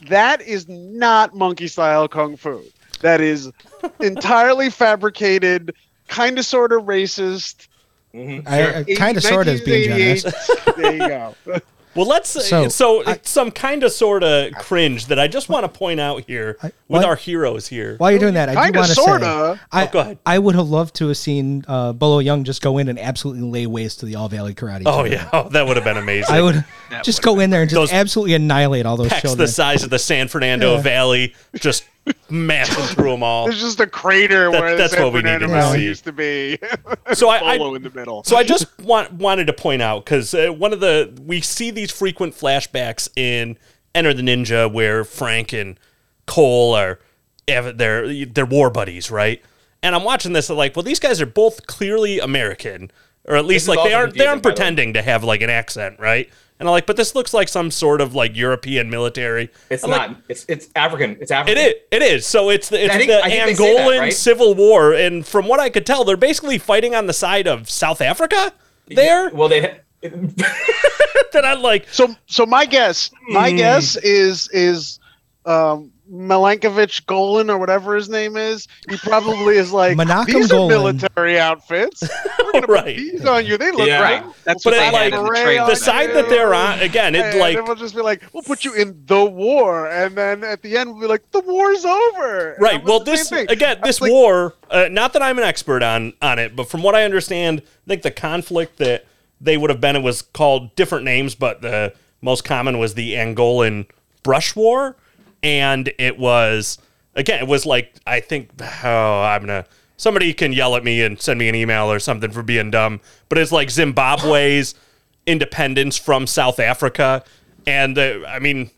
that is not monkey style kung fu. That is entirely fabricated, kind of sort of racist. Mhm, I. I kind of sort of is being generous. there you go. well, let's So, so, I- it's some kind of sort of cringe that I just want to point out here I- with our heroes here. While you're doing that, I Kind of, want to say, sort of. I, Oh, go ahead. I would have loved to have seen uh, Bolo Yeung just go in and absolutely lay waste to the All Valley Karate. Oh Tournament. yeah, oh, that would have been amazing. I would That just go in there and just Those absolutely annihilate all those Pecs children. the size of the San Fernando Yeah. Valley, just mashing through them all. There's just a crater That- where that's the San what we Fernando needed to see. used to be. So I, Polo I in the middle. So I just want wanted to point out because uh, one of the we see these frequent flashbacks in Enter the Ninja where Frank and Cole are have- they're they're war buddies, right? And I'm watching this and like, well, these guys are both clearly American, or at least is like they aren't they aren't by the way. pretending to have like an accent, right? And I'm like, but this looks like some sort of like European military. It's I'm like, not. It's it's African. It's African. is. It is. So it's the it's think- the I think they say that, Angolan right? Civil War, and from what I could tell, they're basically fighting on the side of South Africa. There, Well, they. that I like. So, so my guess, my Hmm. guess is is um, Milankovich Golan or whatever his name is. He probably is like Menachem these are military outfits. We're gonna Right. put these on you. They look Yeah. great. That's But what they it, like, had in the Ray trailer. on The side that they're on again, it And like then we'll just be like, we'll put you in the war, and then at the end we'll be like, the war's over. Right. Well, this again, this like, war. Uh, not that I'm an expert on on it, but from what I understand, I think the conflict that they would have been it was called different names, but the most common was the Angolan Brush War, and it was again, it was like I think oh, I'm gonna. Somebody can yell at me and send me an email or something for being dumb, but it's like Zimbabwe's independence from South Africa, and uh, I mean,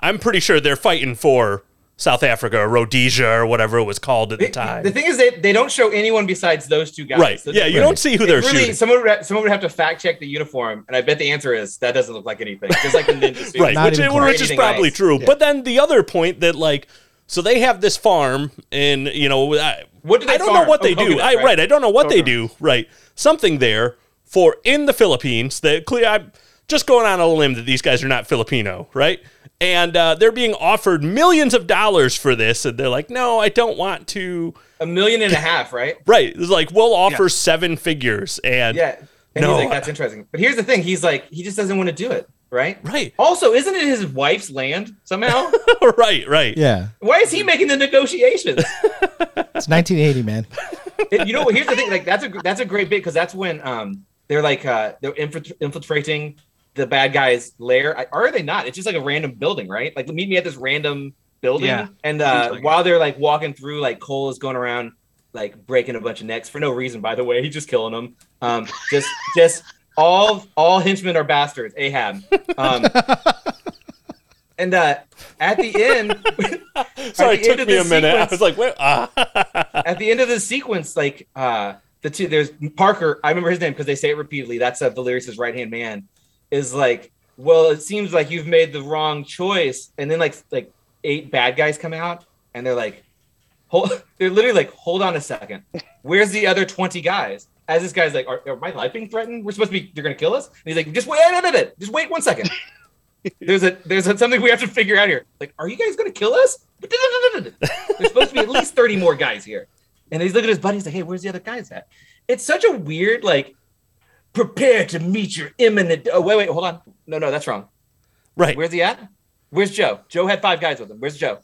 I'm pretty sure they're fighting for South Africa or Rhodesia or whatever it was called at the time. The thing is, they, they don't show anyone besides those two guys. Right. So Yeah, you they- don't see who they're really, shooting. Someone would, have, someone would have to fact check the uniform, and I bet the answer is that doesn't look like anything. Just like the ninja suit. right, Not which, even it- which is probably else. true. But then the other point that like, so they have this farm, and you know, I, What do they I don't farm? know what they Oh, do. coconut, I right? right, I don't know what they do. Right, something there for in the Philippines. That clear. I'm just going on a limb that these guys are not Filipino, right? And uh, they're being offered millions of dollars for this, and they're like, "No, I don't want to." A million and a half, right? Right, it's like we'll offer Yeah. seven figures, and Yeah. And No. he's like, that's interesting. But here's the thing: he's like, he just doesn't want to do it, right? Right. Also, isn't it his wife's land somehow? right, right. Yeah, Why is he making the negotiations? it's 1980, man. It- you know, here's the thing: like that's a that's a great bit because that's when um they're like uh they're infiltrating the bad guy's lair. I- Or are they not? It's just like a random building, right? Like meet me at this random building, Yeah, and uh like it. while they're like walking through, like Cole is going around like breaking a bunch of necks for no reason. By the way, he's just killing them. Um, just just all all henchmen are bastards. Ahab. Um, and uh, at the end, Sorry, At it took me the a minute. I sequence- was like, wait, ah. at the end of the sequence, like uh the two there's Parker, I remember his name because they say it repeatedly. That's uh, Venarius's right hand man, is like, well, it seems like you've made the wrong choice. And then like like eight bad guys come out and they're like, hold they're literally like, hold on a second. Where's the other 20 guys? As this guy's like, are, are my life being threatened? We're supposed to be they're gonna kill us? And he's like, just wait, a no, just wait one second. there's a there's a, something we have to figure out here. Like, are you guys gonna kill us? There's supposed to be at least 30 more guys here. And he's looking at his buddy. He's like, hey, where's the other guys at? It's such a weird, like, prepare to meet your imminent. Oh, wait, wait, hold on. No, no, that's wrong. right. Where's he at? Where's Joe? Joe had five guys with him. Where's Joe?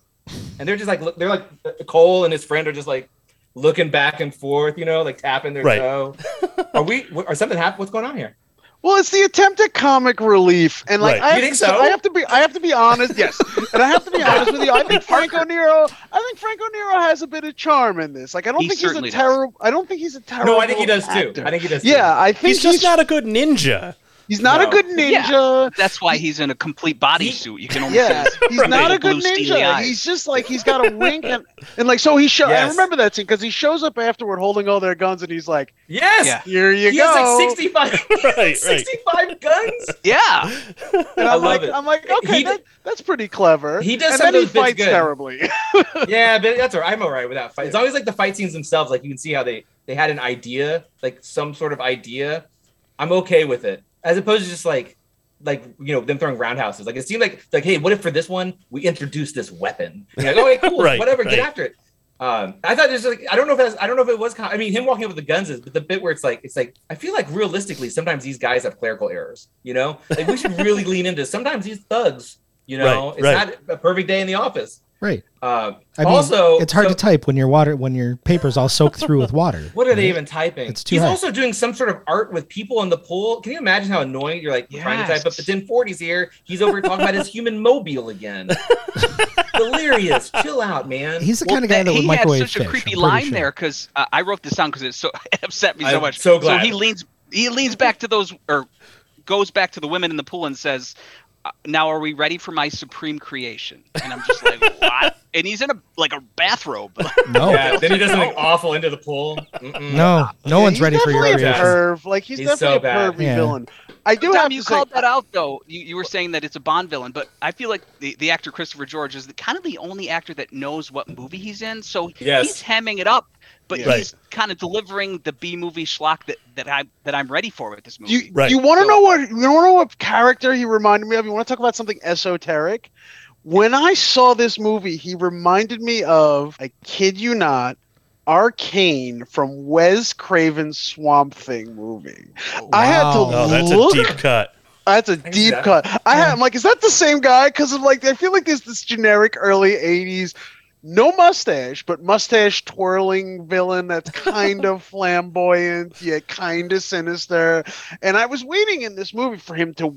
And they're just like, they're like, Cole and his friend are just like looking back and forth, you know, like tapping their Right. toe. Are we, are something happened? What's going on here? Well, it's the attempt at comic relief, and like Right. I, You have think to, so? I have to be, I have to be honest. Yes, and I have to be honest with you. I think Franco Nero, I think Franco Nero has a bit of charm in this. Like I don't He think he's a terrible. I don't think he's a terrible. No, I think he does too. I think he does too. Yeah, I think He's just not a good ninja. He's not No. a good ninja. That's why he's in a complete He- bodysuit. You can only Yeah, see his he's not a good blue ninja. eyes. He's just like he's got a wink and, and like so he show. I remember that scene because he shows up afterward holding all their guns and he's like, Yes. Yeah. "Here you He go." has like 65, Right, right. guns. yeah. and I I'm love like, it. I'm like, okay, He- that, that's pretty clever. He does and some then of he those fights good. terribly. yeah, but that's all right. I'm all right with that fight. As long as like the fight scenes themselves, like you can see how they they had an idea, like some sort of idea. I'm okay with it, as opposed to just like like you know them throwing roundhouses. Like it seemed like like hey, what if for this one we introduce this weapon? You're like, okay, cool, Right, whatever, right. get after it. Um, I thought there's like I don't know if that's, I don't know if it was. I mean, him walking up with the guns is, but the bit where it's like it's like I feel like realistically sometimes these guys have clerical errors. You know, like we should really lean into sometimes these thugs. You know, Right, it's not a perfect day in the office. Right. Uh, I mean, also, it's hard so- to type when your water when your paper's all soaked through with water. What are they even typing? It's too He's high. also doing some sort of art with people in the pool. Can you imagine how annoying you're like trying to type up the 1040s here? He's over talking about his human mobile again. Delirious. Chill out, man. He's the Well, kind of guy that would he microwave had such fish, a creepy line sure. there because uh, I wrote this down because it so it upset me so I'm much. so glad. he leans he leans back to those or goes back to the women in the pool and says, "Now are we ready for my supreme creation?" And I'm just like, "What?" And he's in a like a bathrobe. No, yeah, then he does something awful into the pool. Mm-mm. no, no Yeah, one's he's ready for your definitely a creation. perv. Like he's, He's definitely so a bad. pervy Yeah. villain. I do Tom, have you to say, called that out though. You, you were saying that it's a Bond villain, but I feel like the, the actor Christopher George is the, kind of the only actor that knows what movie he's in. So Yes. he's hemming it up, but Yeah. he's kind of delivering the B movie schlock that, that I that I'm ready for with this Do movie. you, Right. you want to So- know what you want to know what character he reminded me of? You want to talk about something esoteric? When I saw this movie, he reminded me of I kid you not, Arcane from Wes Craven's Swamp Thing movie. I had to Wow. Oh, that's look. a deep cut. That's a deep that. cut. I had, I'm like, is that the same guy? Because of like, I feel like there's this generic early '80s, no mustache, but mustache twirling villain that's kind of flamboyant yet kind of sinister. And I was waiting in this movie for him to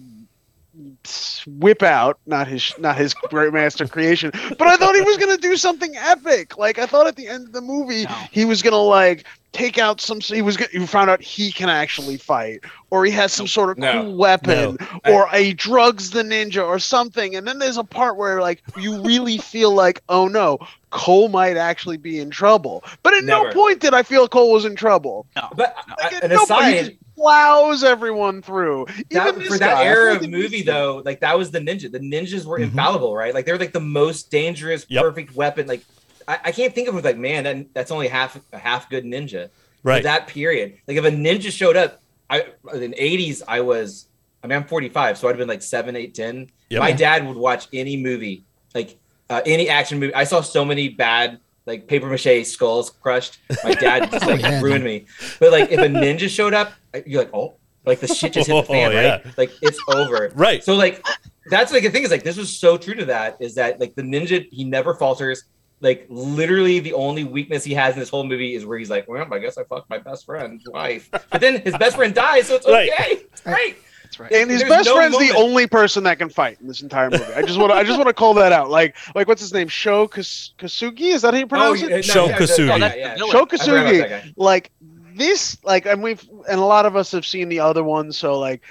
whip out not his not his great master creation but i thought he was gonna do something epic. Like i thought at the end of the movie No. he was gonna like take out some he was gonna, you found out he can actually fight or he has some sort of No. cool weapon I- or he drugs the ninja or something and then there's a part where like you really feel like oh no cole might actually be in trouble. But at no point did i feel cole was in trouble. But like, at an no point, he aside, just plows everyone through that, Even this for that guy, era of like movie though, like that was the ninja. The ninjas were Mhm. infallible, right? Like they were like the most dangerous, Yep. perfect weapon. Like I, I can't think of it like, man, that, that's only half a half good ninja. Right. that period. Like if a ninja showed up, I in the eighties, I was I mean I'm 45, so I'd have been like seven, eight, 10. Yep. My dad would watch any movie, like uh, any action movie. I saw so many bad like paper mache skulls crushed. My dad just like yeah, ruined me. But like if a ninja showed up, you're like, oh, Like the shit just hit the fan, Oh, yeah. right? Like it's over. Right. So like that's like the thing is like this was so true to that is that like the ninja he never falters. Like literally the only weakness he has in this whole movie is where he's like, well, I guess I fucked my best friend's wife. But then his best friend dies, so it's Right. okay. It's great. That's right. And his There's best no friend's the only person that can fight in this entire movie. I just want to, I just want to call that out. Like, like what's his name? Sho Kas- Kosugi? Is that how you pronounce oh, yeah, it? no, Sho yeah, Kosugi. Oh, yeah, Oh, yeah, yeah. Sho I forgot about Kosugi. Like this, like, and we've, and a lot of us have seen the other ones. So like,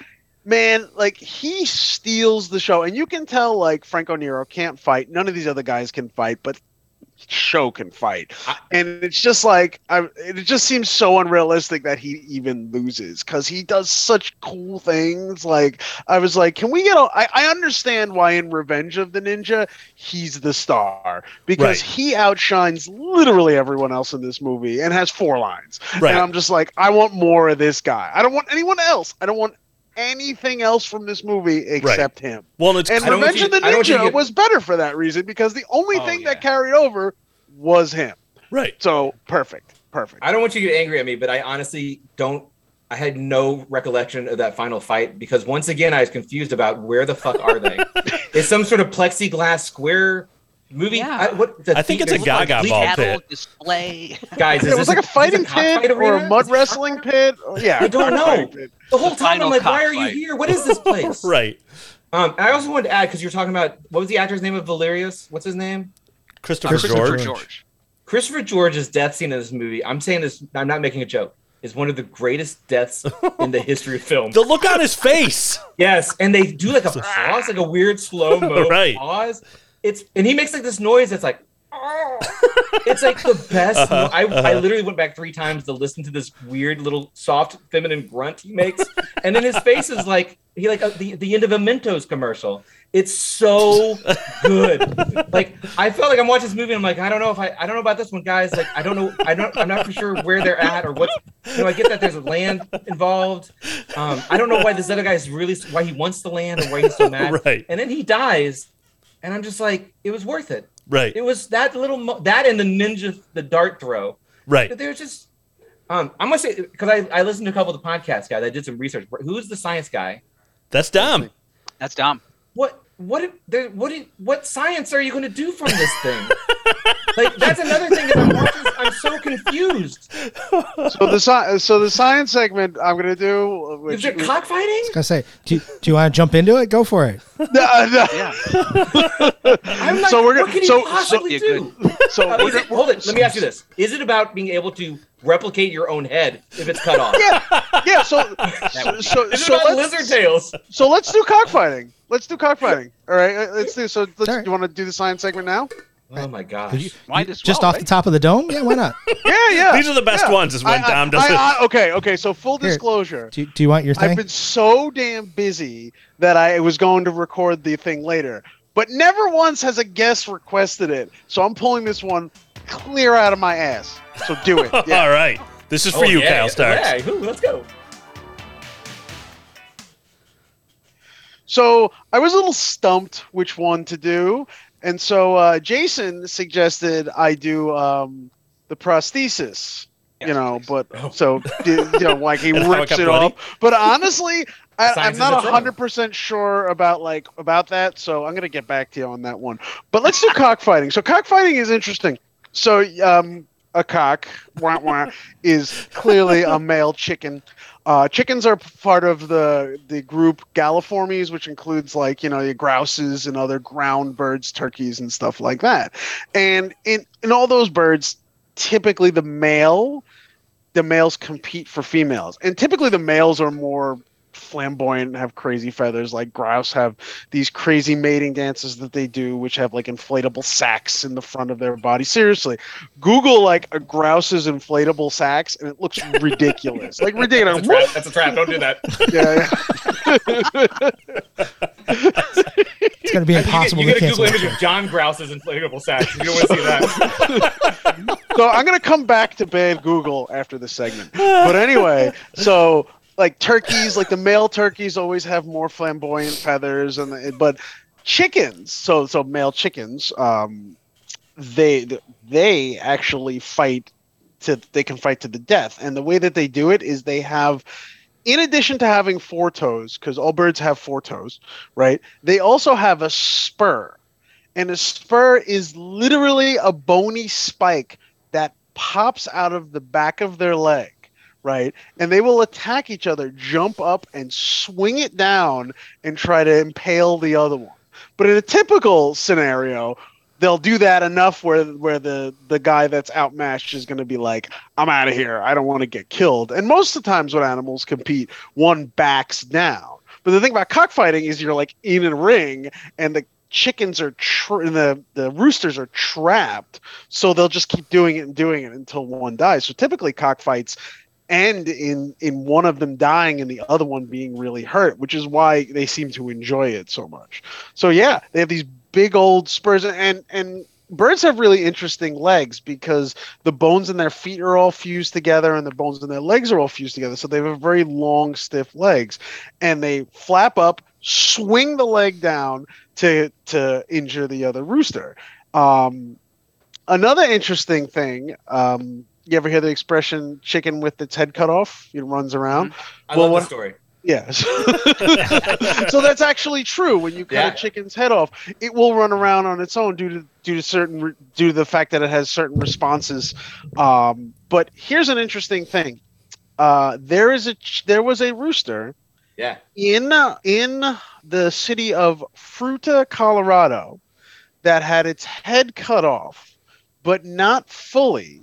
man, like he steals the show, and you can tell like Franco Nero can't fight. None of these other guys can fight, but Sho can fight. And it's just like I, it just seems so unrealistic that he even loses because he does such cool things. Like i was like can we get a I, I understand why in revenge of the ninja he's the star because Right. he outshines literally everyone else in this movie and has four lines. Right. and i'm just like i want more of this guy. I don't want anyone else. I don't want anything else from this movie except him Well, and it's and I don't Revenge of the I don't want you to Ninja get- was better for that reason because the only Oh, thing yeah. that carried over was him. right. So perfect, perfect. I don't want you to get angry at me, but I honestly don't. I had no recollection of that final fight because once again I was confused about where the fuck are they? it's some sort of plexiglass square movie. Yeah. I, what, the I think it's a they look like Gaga bleak ball pit. display. Guys, is it was this like a is this fighting cockfight pit or a mud Is this wrestling pit. Oh, Yeah, I don't know. The whole The time I'm like, why are you cockfight. here? What is this place? Right. Um, I also wanted to add because you're talking about what was the actor's name of Venarius? What's his name? Christopher, Christopher George. George. Christopher George's death scene in this movie. I'm saying this. I'm not making a joke. Is one of the greatest deaths in the history of film. The look on his face. Yes, and they do like a pause, like a weird slow mo Right. pause. It's and he makes like this noise that's like. It's like the best. Uh-huh, I, I uh-huh. literally went back three times to listen to this weird little soft feminine grunt he makes, and then his face is like he like uh, the the end of a Mentos commercial. It's so good. like I felt like I'm watching this movie. and I'm like I don't know if I I don't know about this one, guys. Like I don't know. I don't. I'm not for sure where they're at or what. You know, I get that there's land involved. Um, I don't know why this other guy's really why he wants the land or why he's so mad. Right. And then he dies, and I'm just like, it was worth it. Right. It was that little mo- that and the ninja the dart throw. Right. But they're just. Um, I'm gonna say because I, I listened to a couple of the podcasts guys. I did some research. Who's the science guy? That's Dom. That's Dom. What what there what did, what science are you going to do from this thing? like that's another thing that I'm watching. I'm so confused. So the sci- so the science segment I'm gonna do, Is which it cockfighting? I say, do you, do you want to jump into it? Go for it. No, no. Yeah. I'm like, So we're gonna- can so- so- possibly Yeah, do? So Uh, it, hold it. Let me ask you this: Is it about being able to replicate your own head if it's cut off? yeah, yeah. So so would so, so let's, lizard tails? so let's do cockfighting. Let's do cockfighting. All right, uh, let's do. So let's, Alright. you want to do the science segment now? Oh my gosh! Could you- Might Just well, off right? the top of the dome? Yeah, why not? Yeah, yeah. These are the best yeah. ones, is when I- I- Dom does I- it. I- okay, okay. So full Here. disclosure. Do, do you want your thing? I've been so damn busy that I was going to record the thing later, but never once has a guest requested it. So I'm pulling this one clear out of my ass. So do it. Yeah. All right. This is for Oh, you, yeah, Kyle Starks. Yeah, ooh, let's go. So I was a little stumped which one to do, and so uh, Jason suggested I do um, the prosthesis. You know, please. but Oh. so you know, like he That's it rips it off. But honestly, I, I'm not a hundred percent sure about like about that. So I'm gonna get back to you on that one. But let's do cockfighting. So cockfighting is interesting. So um, a cock wah, wah, is clearly a male chicken. Uh, chickens are part of the the group Galliformes, which includes like you know your grouses and other ground birds, turkeys, and stuff like that. And in in all those birds, typically the male, the males compete for females, and typically the males are more flamboyant and have crazy feathers like grouse have these crazy mating dances that they do which have like inflatable sacks in the front of their body seriously google like a grouse's inflatable sacks and it looks ridiculous like ridiculous That's a trap. That's a trap. Don't do that. yeah, yeah. It's going to be impossible You get, impossible you to get a cancel. Google image of John Grouse's inflatable sacks. You don't want to see that. so I'm gonna come back to bad Google after this segment. But anyway, so like turkeys, like the male turkeys always have more flamboyant feathers, and but chickens, so so male chickens, um, they they actually fight to they can fight to the death, and the way that they do it is they have in addition to having four toes, because all birds have four toes, right? They also have a spur. And a spur is literally a bony spike that pops out of the back of their leg, right? And they will attack each other, jump up and swing it down and try to impale the other one. But in a typical scenario, they'll do that enough where where the the guy that's outmatched is going to be like, "I'm out of here. I don't want to get killed." And most of the times when animals compete, one backs down. But the thing about cockfighting is you're like in a ring, and the chickens are tra- the the roosters are trapped, so they'll just keep doing it and doing it until one dies. So typically cockfights end in in one of them dying and the other one being really hurt, which is why they seem to enjoy it so much. So yeah, they have these big old spurs and and birds have really interesting legs because the bones in their feet are all fused together and the bones in their legs are all fused together so they have very long stiff legs and they flap up swing the leg down to to injure the other rooster um, another interesting thing um, you ever hear the expression chicken with its head cut off it runs around I Well, love what- the story. Yes. so that's actually true. When you cut Yeah. a chicken's head off, it will run around on its own due to due to certain due to the fact that it has certain responses. Um, but here's an interesting thing. Uh, there is a there was a rooster Yeah. in uh, in the city of Fruita, Colorado, that had its head cut off, but not fully,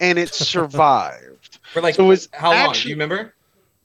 and it survived. For like So it's how long? Do you remember?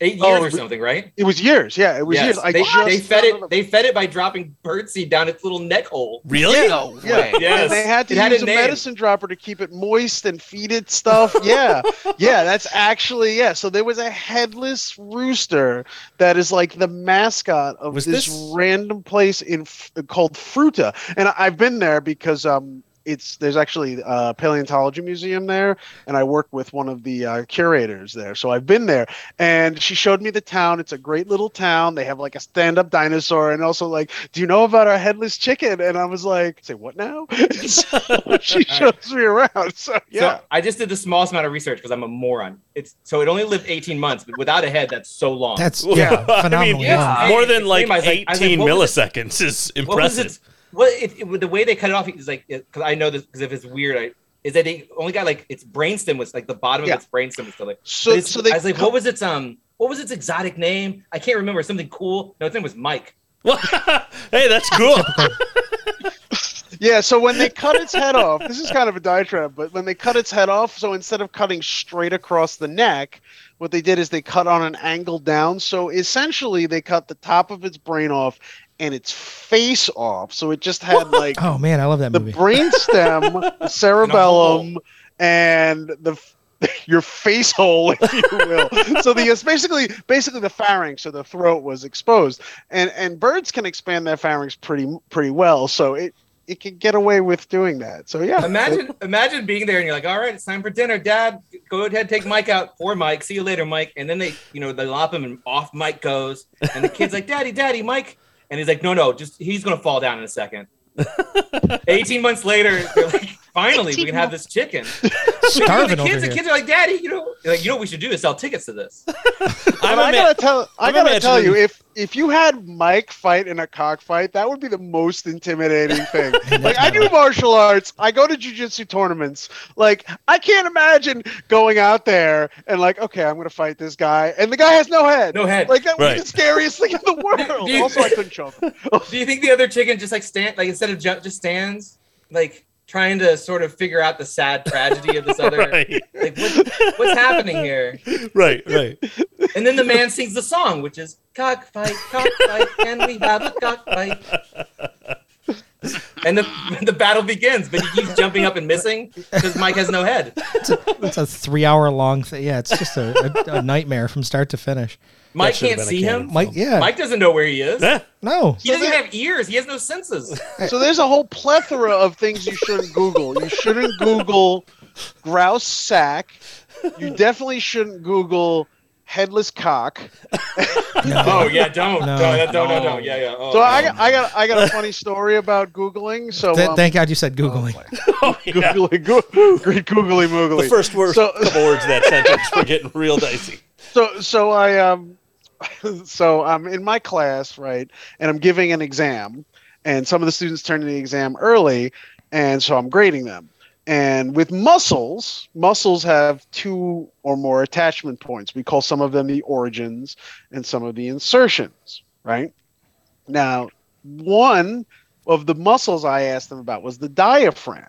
Eight years or something, right? It was years. Yeah, it was Yes. years. I they, just they fed found out it. They fed it by dropping birdseed down its little neck hole. Really? No Yeah. way. Yes. And they had to It had use a a, medicine dropper to keep it moist and feed it stuff. Yeah, yeah, that's actually yeah. So there was a headless rooster that is like the mascot of this, this- random place in called Fruita, and I've been there because um. It's there's actually a paleontology museum there, and I work with one of the uh, curators there. So I've been there, and she showed me the town. It's a great little town. They have like a stand-up dinosaur, and also like, do you know about our headless chicken? And I was like, say what now? so she shows me around. So yeah, So I just did the smallest amount of research because I'm a moron. It's so it only lived 18 months, but without a head, that's so long. That's yeah, I mean, yeah. more than like I was like- I was like, 18 milliseconds is what was impressive. It? What it, it- the way they cut it off is like because I know this because if it's weird, I is that they only got like its brainstem was like the bottom Yeah. of its brainstem was still like. so it's- so they I was like, what was its um, what was its exotic name? I can't remember. Something cool. No, its name was Mike. hey, that's cool. Yeah, so when they cut its head off, this is kind of a diatribe, but when they cut its head off, so instead of cutting straight across the neck, what they did is they cut on an angle down. So essentially, they cut the top of its brain off and its face off. So it just had like Oh man, I love that the movie. brainstem, the cerebellum, and the your face hole, if you will. so the it's basically basically the pharynx or the throat was exposed, and and birds can expand their pharynx pretty pretty well. So it it can get away with doing that. So yeah, Imagine, imagine being there and you're like, all right, it's time for dinner, Dad. Go ahead, take Mike out. Poor Mike. See you later, Mike. And then they, you know, they lop him and off Mike goes. And the kid's like, Daddy, Daddy, Mike. And he's like, No, no, just he's gonna fall down in a second. 18 months later, they're like, finally, we can have this chicken. Starving the over kids, the kids are like, Daddy, you know, like, you know what we should do is sell tickets to this. I'm, But I ima- gotta tell, I I'm gotta tell you, if if you had Mike fight in a cockfight, that would be the most intimidating thing. like I do martial arts, I go to jujitsu tournaments. Like I can't imagine going out there and like, okay, I'm gonna fight this guy, and the guy has no head. No head. Like that would Right. be the scariest thing in the world. Do you- also, I couldn't choke. Do you think the other chicken just like stand, like instead of jump, just stands, like trying to sort of figure out the sad tragedy of this other, right, like what, what's happening here? right, right. And then the man sings the song, which is cockfight, cockfight, can we have a cockfight? And the the battle begins, but he keeps jumping up and missing because Mike has no head. It's a three-hour-long thing. Yeah, it's just a, a, a nightmare from start to finish. Mike can't see canon. him. Mike, yeah, Mike doesn't know where he is. No, He doesn't have ears. He has no senses. So there's a whole plethora of things you shouldn't Google. You shouldn't Google grouse sack. You definitely shouldn't Google headless cock. Oh yeah, don't, No. no, no, no, no, no, yeah, yeah. Oh, So I no. got, I got, I got a funny story about googling. So Th- um, thank God you said googling. oh, yeah. googly, go, great googly moogly. The first word, So- couple words of that sentence were getting real dicey. So, so I, um, so I'm in my class, right, and I'm giving an exam, and some of the students turn in the exam early, and so I'm grading them. And with muscles, muscles have two or more attachment points. We call some of them the origins and some of the insertions, right? Now, one of the muscles I asked them about was the diaphragm.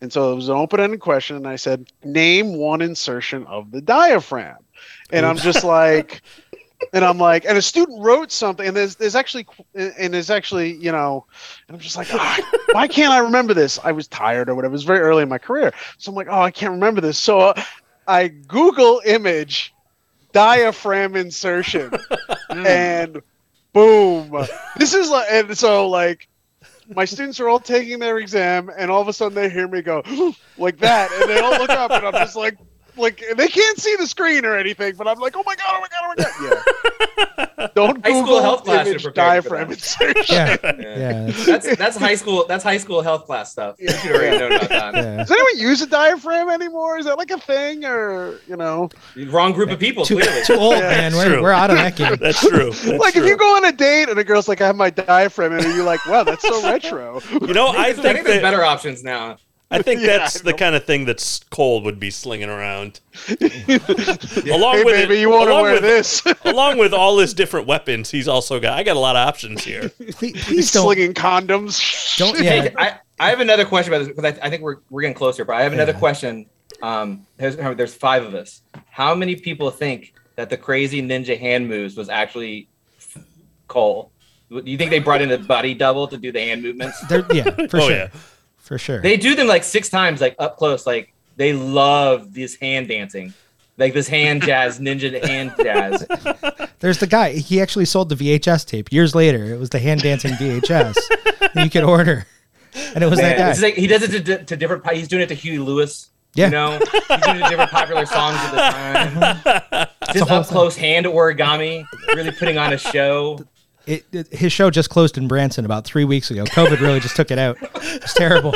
And so it was an open ended question, and I said, Name one insertion of the diaphragm. And I'm just like, and I'm like, and a student wrote something, and there's there's actually, and there's actually, you know, and I'm just like, ah, why can't I remember this? I was tired or whatever. It was very early in my career, so I'm like, oh, I can't remember this. So uh, I Google image diaphragm insertion, and boom, this is like, and so like. My students are all taking their exam, and all of a sudden they hear me go like that, and they all look up, and I'm just like, like they can't see the screen or anything, but I'm like, oh my god, oh my god, oh my god. Yeah. Don't High Google health class should image prepare you for diaphragm that. insertion. Yeah, Yeah. yeah, That's that's high school. That's high school health class stuff. You should already know about that. yeah. Does anyone use a diaphragm anymore? Is that like a thing, or you know, Wrong group of people. Too, clearly. too old, Yeah, man. We're, we're out of that game. That's true. That's like true. if you go on a date and a girl's like, "I have my diaphragm," and you're like, "Wow, that's so retro." You know, I I think think there's that, better options now. I think Yeah, that's I the kind of thing that's Cole would be slinging around. along hey, with baby, it, you want to along wear with, this? along with all his different weapons, he's also got. I got a lot of options here. Please, please He's don't. slinging condoms. Don't. Hey, I, I have another question about this because I, I think we're, we're getting closer, but I have another Yeah. question. question. Um, there's, there's five of us. How many people think that the crazy ninja hand moves was actually Cole? Do you think they brought in a body double to do the hand movements? They're, yeah, for oh sure. yeah. For sure. They do them like six times, like up close. Like they love this hand dancing, like this hand jazz, ninja hand jazz. There's the guy. He actually sold the VHS tape years later. It was the hand dancing VHS that you could order, and it was Man, that guy. like he does it to, to different. He's doing it to Huey Lewis. Yeah. You know, he's doing it to different popular songs at the time. Just up close hand origami, really putting on a show. It, it- his show just closed in Branson about three weeks ago. COVID really just took it out. It's terrible.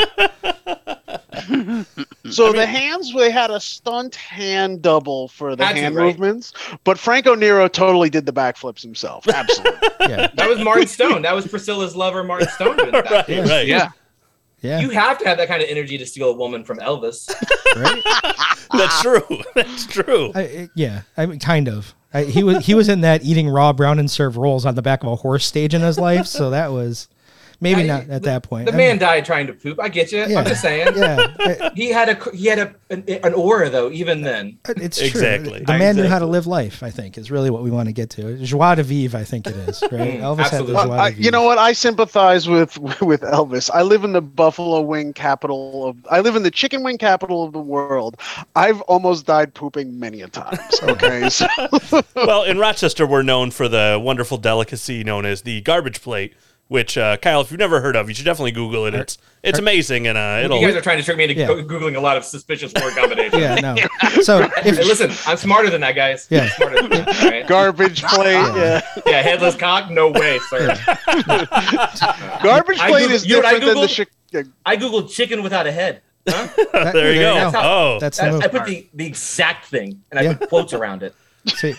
So the hands, they had a stunt hand double for the hand right? movements, but Franco Nero totally did the backflips himself. Absolutely. Yeah, That was Martin Stone. That was Priscilla's lover, Martin Stone. Doing that. Right, right. Yeah. yeah, You have to have that kind of energy to steal a woman from Elvis. right. That's true. That's true. I, it- yeah, I mean, kind of. I, he was he was in that eating raw brown and serve rolls on the back of a horse stage in his life, so that was maybe I- not at the- that point. The I man mean, died trying to poop. I get you. Yeah. I'm just saying. yeah, I- He had a he had a an, an aura though. Even then, it's Exactly. The man knew how to live life. I think is really what we want to get to. Joie de vivre, I think it is. Right? Mm, Elvis had the joie Well, de I, vivre. you know what? I sympathize with with Elvis. I live in the buffalo wing capital of. I live in the chicken wing capital of the world. I've almost died pooping many a times. Okay, so well, in Rochester, we're known for the wonderful delicacy known as the garbage plate, which uh, Kyle, if you've never heard of, you should definitely Google it. It's it's amazing, and uh, it'll. you guys are trying to trick me into Yeah. googling a lot of suspicious word combinations. Yeah, no. So Hey, if listen, I'm smarter than that, guys. Yeah. I'm than that, all right? garbage plate. Yeah, Yeah, headless cock? No way, sir. garbage plate Googled- is you know what I different than the. Googled? Chi- I googled chicken without a head. Huh? that- there you go. That's how- oh, That's the That- I put the, the exact thing, and I Yeah. put quotes around it. See,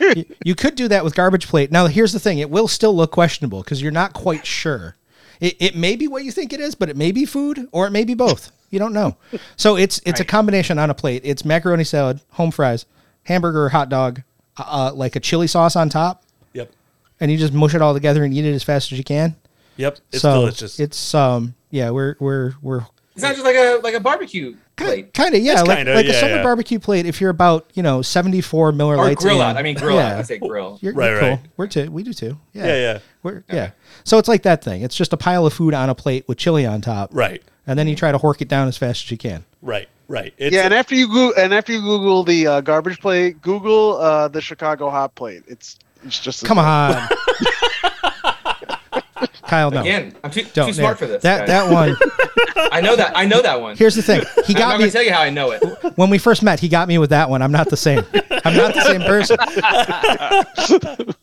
you, you could do that with garbage plate. Now, here's the thing: it will still look questionable because you're not quite sure. It, it may be what you think it is, but it may be food or it may be both. You don't know. So it's it's a combination on a plate. It's macaroni salad, home fries, hamburger, or hot dog, uh, like a chili sauce on top, yep, and you just mush it all together and eat it as fast as you can. yep. It's so delicious. It's um yeah we're we're we're It's not just like a like a barbecue plate kind of yeah It's like kinda, like a yeah, summer yeah. barbecue plate. If you're about you know 74 Miller or Lights grill in, out. I mean grill yeah. out. I say grill. You're, Right, you're cool. right. We're too. We do too. Yeah, Yeah, yeah. We're, yeah. So it's like that thing. It's just a pile of food on a plate with chili on top. right, And then you try to hork it down as fast as you can. right, right. It's, yeah, and after you go, and after you Google the uh, garbage plate, Google uh, the Chicago hot plate. It's it's just Come on. Kyle, no. Again, I'm too, Don't. too smart yeah. for this. That guys. that one. I know that. I know that one. Here's the thing. He I'm not got going me to tell you how I know it. when we first met. He got me with that one. I'm not the same. I'm not the same person.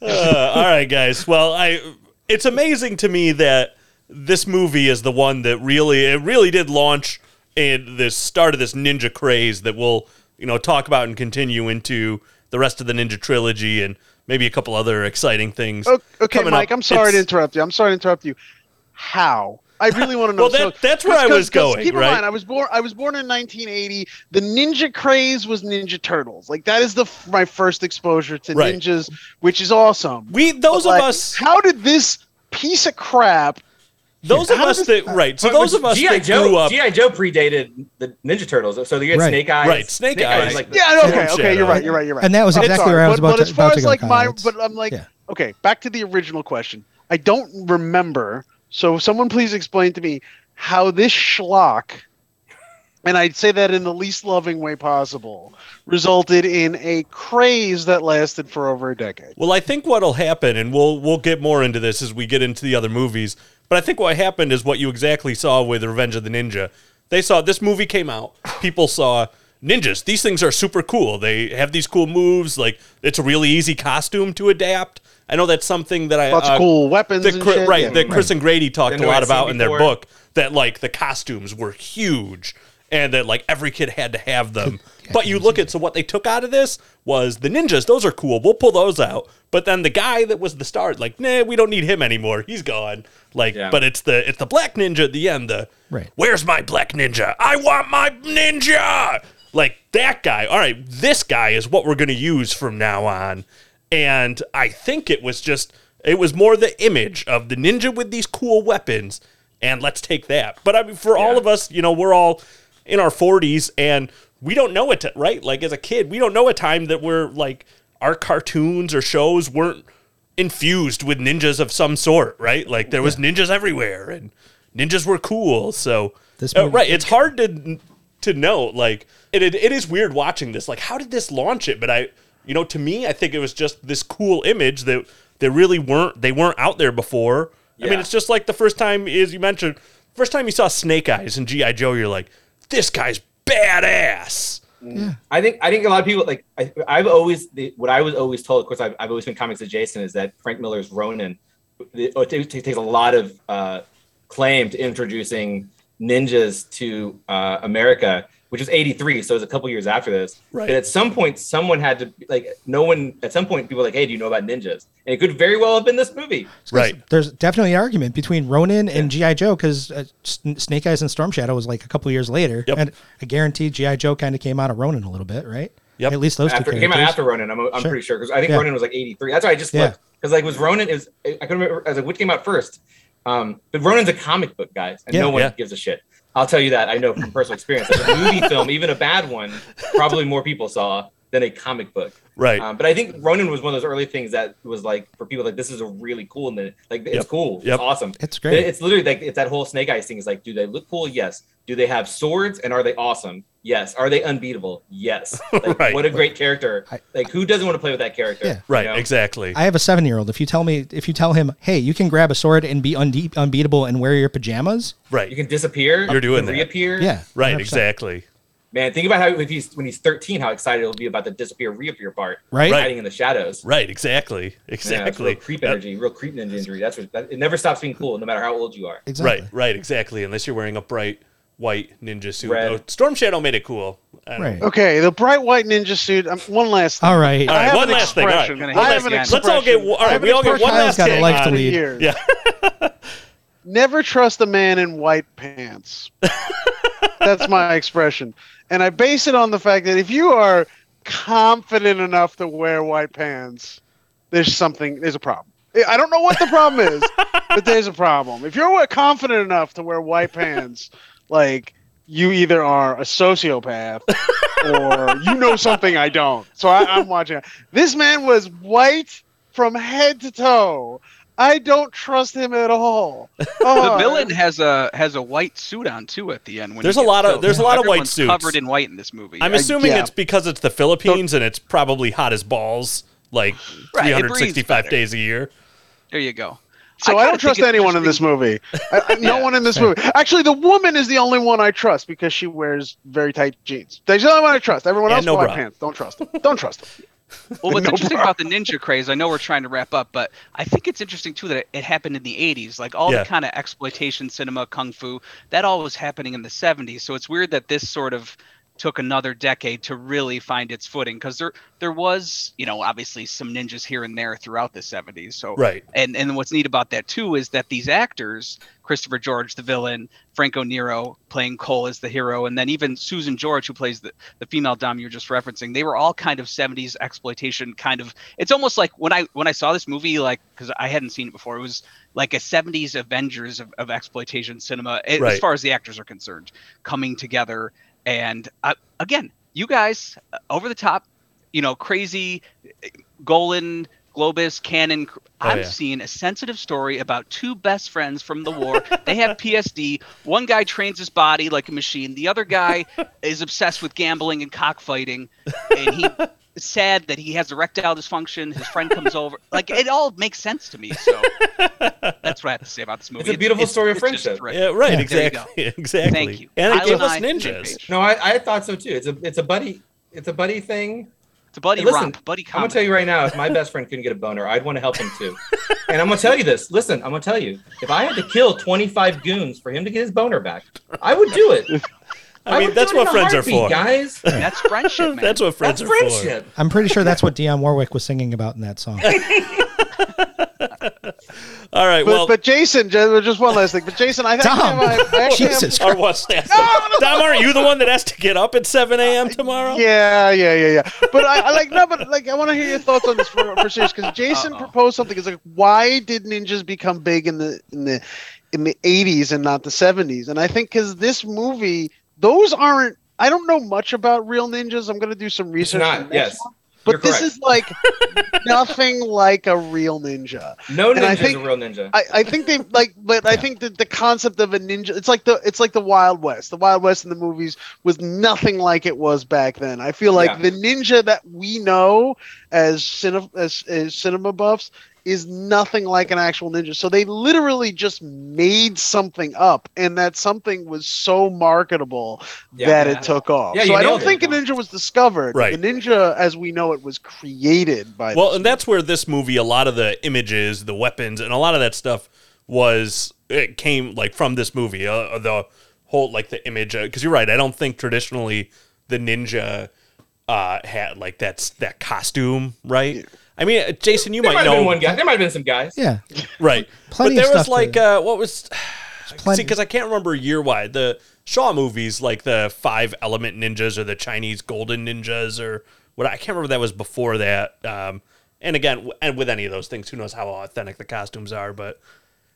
Uh, all right, guys. Well, I it's amazing to me that this movie is the one that really it really did launch and this start of this ninja craze that we'll you know talk about and continue into the rest of the Ninja trilogy and maybe a couple other exciting things. Okay, coming Mike, up. I'm sorry to interrupt you. I'm sorry to interrupt you. How? I really want to know. Well, that- that's where I was going, Keep in right? mind, I was born. I was born in 1980. The ninja craze was Ninja Turtles. Like that is the my first exposure to Right. ninjas, which is awesome. We those But, like, of us How did this piece of crap? Those of us does- that uh, right. So But- those of us GI that Joe, grew up GI Joe predated the Ninja Turtles, so you had Right. Snake Eyes. Right, Snake Eyes. is like the- Yeah, okay, Storm okay, you're right, you're right, you're right. And that was I'm exactly sorry, where I was but, about but to- as far about to as go, like Kyle. my, It's- but I'm like, yeah. okay, back to the original question. I don't remember, so someone please explain to me how this schlock, and I'd say that in the least loving way possible, resulted in a craze that lasted for over a decade. Well, I think what'll happen, and we'll we'll get more into this as we get into the other movies. But I think what happened is what you exactly saw with Revenge of the Ninja. They saw this movie came out. People saw ninjas. These things are super cool. They have these cool moves. Like it's a really easy costume to adapt. I know that's something that I Lots uh, of cool weapons that and Chri- shit. right that Chris and Grady talked a lot I'd about in their book. That like the costumes were huge and that like every kid had to have them. But you look at so what they took out of this was the ninjas. Those are cool. We'll pull those out. But then the guy that was the star, like, nah, we don't need him anymore. He's gone. Like, Yeah. but it's the it's the black ninja at the end. The Right. Where's my black ninja? I want my ninja. Like that guy. All right, this guy is what we're gonna use from now on. And I think it was just it was more the image of the ninja with these cool weapons, and let's take that. But I mean, for all of us, you know, we're all in our forties, and we don't know it, right? Like as a kid, we don't know a time that we're like our cartoons or shows weren't infused with ninjas of some sort, right? Like there was ninjas everywhere, and ninjas were cool. So This uh, right, it's hard to to know. Like it, it, it is weird watching this. Like how did this launch it? But I, you know, to me, I think it was just this cool image that they really weren't they weren't out there before. I mean, it's just like the first time, is you mentioned, first time you saw Snake Eyes and GI Joe, you're like, this guy's badass. Yeah. I think I think a lot of people like I, I've always the, what I was always told. Of course, I've, I've always been comics adjacent. Is that Frank Miller's Ronin? It, it takes- takes a lot of uh, claim to introducing ninjas to uh, America, which was '83, so it was a couple years after this. Right. And at some point, someone had to like no one. At some point, people were like, "Hey, do you know about ninjas?" And it could very well have been this movie. Right. There's definitely an argument between Ronin and GI Joe because uh, Snake Eyes and Storm Shadow was like a couple years later, Yep. and I guarantee GI Joe kind of came out of Ronin a little bit, right? Yep. At least those after two it came out characters. after Ronin. I'm, I'm Sure. pretty sure because I think Yeah. Ronin was like 83. That's why I just Yeah. looked because like was Ronin is I couldn't remember. I was like, which came out first? Um, but Ronin's a comic book, guys, and Yeah. no one Yeah. gives a shit. I'll tell you that I know from personal experience. Like a movie film, even a bad one, probably more people saw than a comic book. Right. Um, but I think Ronin was one of those early things that was like for people like this is a really cool and it- like it's Yep. cool, Yep. it's awesome. It's great. It's literally like it's that whole Snake Eyes thing. Is like, do they look cool? Yes. Do they have swords and are they awesome? Yes. Are they unbeatable? Yes. Like, Right. What a great character. I- like who doesn't want to play with that character? Yeah. you right. know? Exactly. I have a seven year old. If you tell me, if you tell him, hey, you can grab a sword and be unde- unbeatable and wear your pajamas, right. You can disappear. You're doing and that. reappear. yeah, right. 100%. Exactly. Man, think about how if he's when he's 13, how excited he'll be about the disappear reappear part. Right? Right. Hiding in the shadows. Right. Exactly. Yeah, Exactly. real creep Yep. energy, real creep ninja injury. That's what that, it never stops being cool, no matter how old you are. Exactly. Right, right, exactly. Unless you're wearing a bright white ninja suit. Red. Oh, Storm Shadow made it cool. Right. know. Okay, the bright white ninja suit. Um, one last. Thing. All right. All I right, have one last thing. All right. One I have last an thing. Let's all get. expression. All I right, have we all get one expression last Kyle's got a thing. life to lead. Yeah. Never trust a man in white pants. That's my expression. And I base it on the fact that if you are confident enough to wear white pants, there's something, there's a problem. I don't know what the problem is, but there's a problem. If you're confident enough to wear white pants, like you either are a sociopath or you know something I don't. So I, I'm watching. This man was white from head to toe. I don't trust him at all. The Oh, villain has a has a white suit on too at the end. When There's a gets lot of- killed. there's a lot of white Everyone's suits. covered in white in this movie. I'm I- assuming yeah. it's because it's the Philippines and it's probably hot as balls, like Right, 365 days a year. there you go. So I, kinda don't trust anyone in this movie. I, I- no Yeah. one in this movie. Actually, the woman is the only one I trust because she wears very tight jeans. She's the only one I trust. Everyone And else no wear bra. pants. Don't trust them. Don't trust them. Well, what's No interesting bra. about the ninja craze, I know we're trying to wrap up, but I think it's interesting too that it, it happened in the 80s. Like all Yeah. the kind of exploitation cinema, kung fu, that all was happening in the 70s. So it's weird that this sort of took another decade to really find its footing because there there was you know obviously some ninjas here and there throughout the 70s so Right. and and what's neat about that too is that these actors christopher george the villain franco nero playing cole as the hero and then even susan george who plays the, the female dom you're just referencing they were all kind of 70s exploitation kind of it's almost like when i when i saw this movie like because i hadn't seen it before it was like a 70s avengers of, of exploitation cinema Right. as far as the actors are concerned coming together and uh, again you guys uh, over the top you know crazy uh, golan globus cannon Oh, I've yeah. seeing a sensitive story about two best friends from the war. They have psd one guy trains his body like a machine. The other guy is obsessed with gambling and cockfighting. And he sad that he has erectile dysfunction his friend comes over like it all makes sense to me so that's what i have to say about this movie It's a beautiful story of friendship. terrific. Yeah, right. Yeah. There you exactly. Exactly. Thank you. And it gave us and I, same ninjas. No, I, I thought so too. It's a it's a buddy it's a buddy thing. It's a buddy Hey, listen, romp, buddy I'm gonna tell you right now, if my best friend couldn't get a boner, I'd want to help him too. and I'm gonna tell you this. Listen, I'm gonna tell you. If I had to kill 25 goons for him to get his boner back, I would do it. I mean, that's what friends are for. guys. That's friendship, man. That's what friends That's are friendship. I'm pretty sure that's what Dionne Warwick was singing about in that song. All right. But, well, but Jason, ju- just one last thing. But Jason, I Dom, actually have, I actually have- or what's that? Dom, aren't you the one that has to get up at 7 a.m. tomorrow? Yeah, yeah, yeah, yeah. But I, I like no, but like I want to hear your thoughts on this for, for serious because Jason Uh-oh. proposed something. It's like why did ninjas become big in the in the in the eighties and not the seventies? And I think because this movie, those aren't. I don't know much about real ninjas. I'm gonna do some research. not. Yes. one. But You're this correct. is like nothing like a real ninja. No and I think- a real ninja. I, I think they like, but I think that the concept of a ninja, it's like the it's like the Wild West. The Wild West in the movies was nothing like it was back then. I feel like Yeah. the ninja that we know as cinema as, as cinema buffs is nothing like an actual ninja. So they literally just made something up, and that something was so marketable Yeah. that Yeah. it took off. Yeah, so I don't nailed it. think a ninja was discovered. Right. The ninja, as we know it, was created by. Well, and that's where this movie, a lot of the images, the weapons, and a lot of that stuff was it came like from this movie. Uh, the whole like the image, because you're right. I don't think traditionally the ninja uh, had like that's that costume, right? I mean, uh, Jason, you there might might have know, been one guy. There might have been some guys. Yeah. right? Plenty but of there was like to- uh, what was plenty- see because I can't remember year wide the Shaw movies, like the Five Element Ninjas or the Chinese Golden Ninjas or what I can't remember that was before that. Um, and again, and with any of those things, who knows how authentic the costumes are? But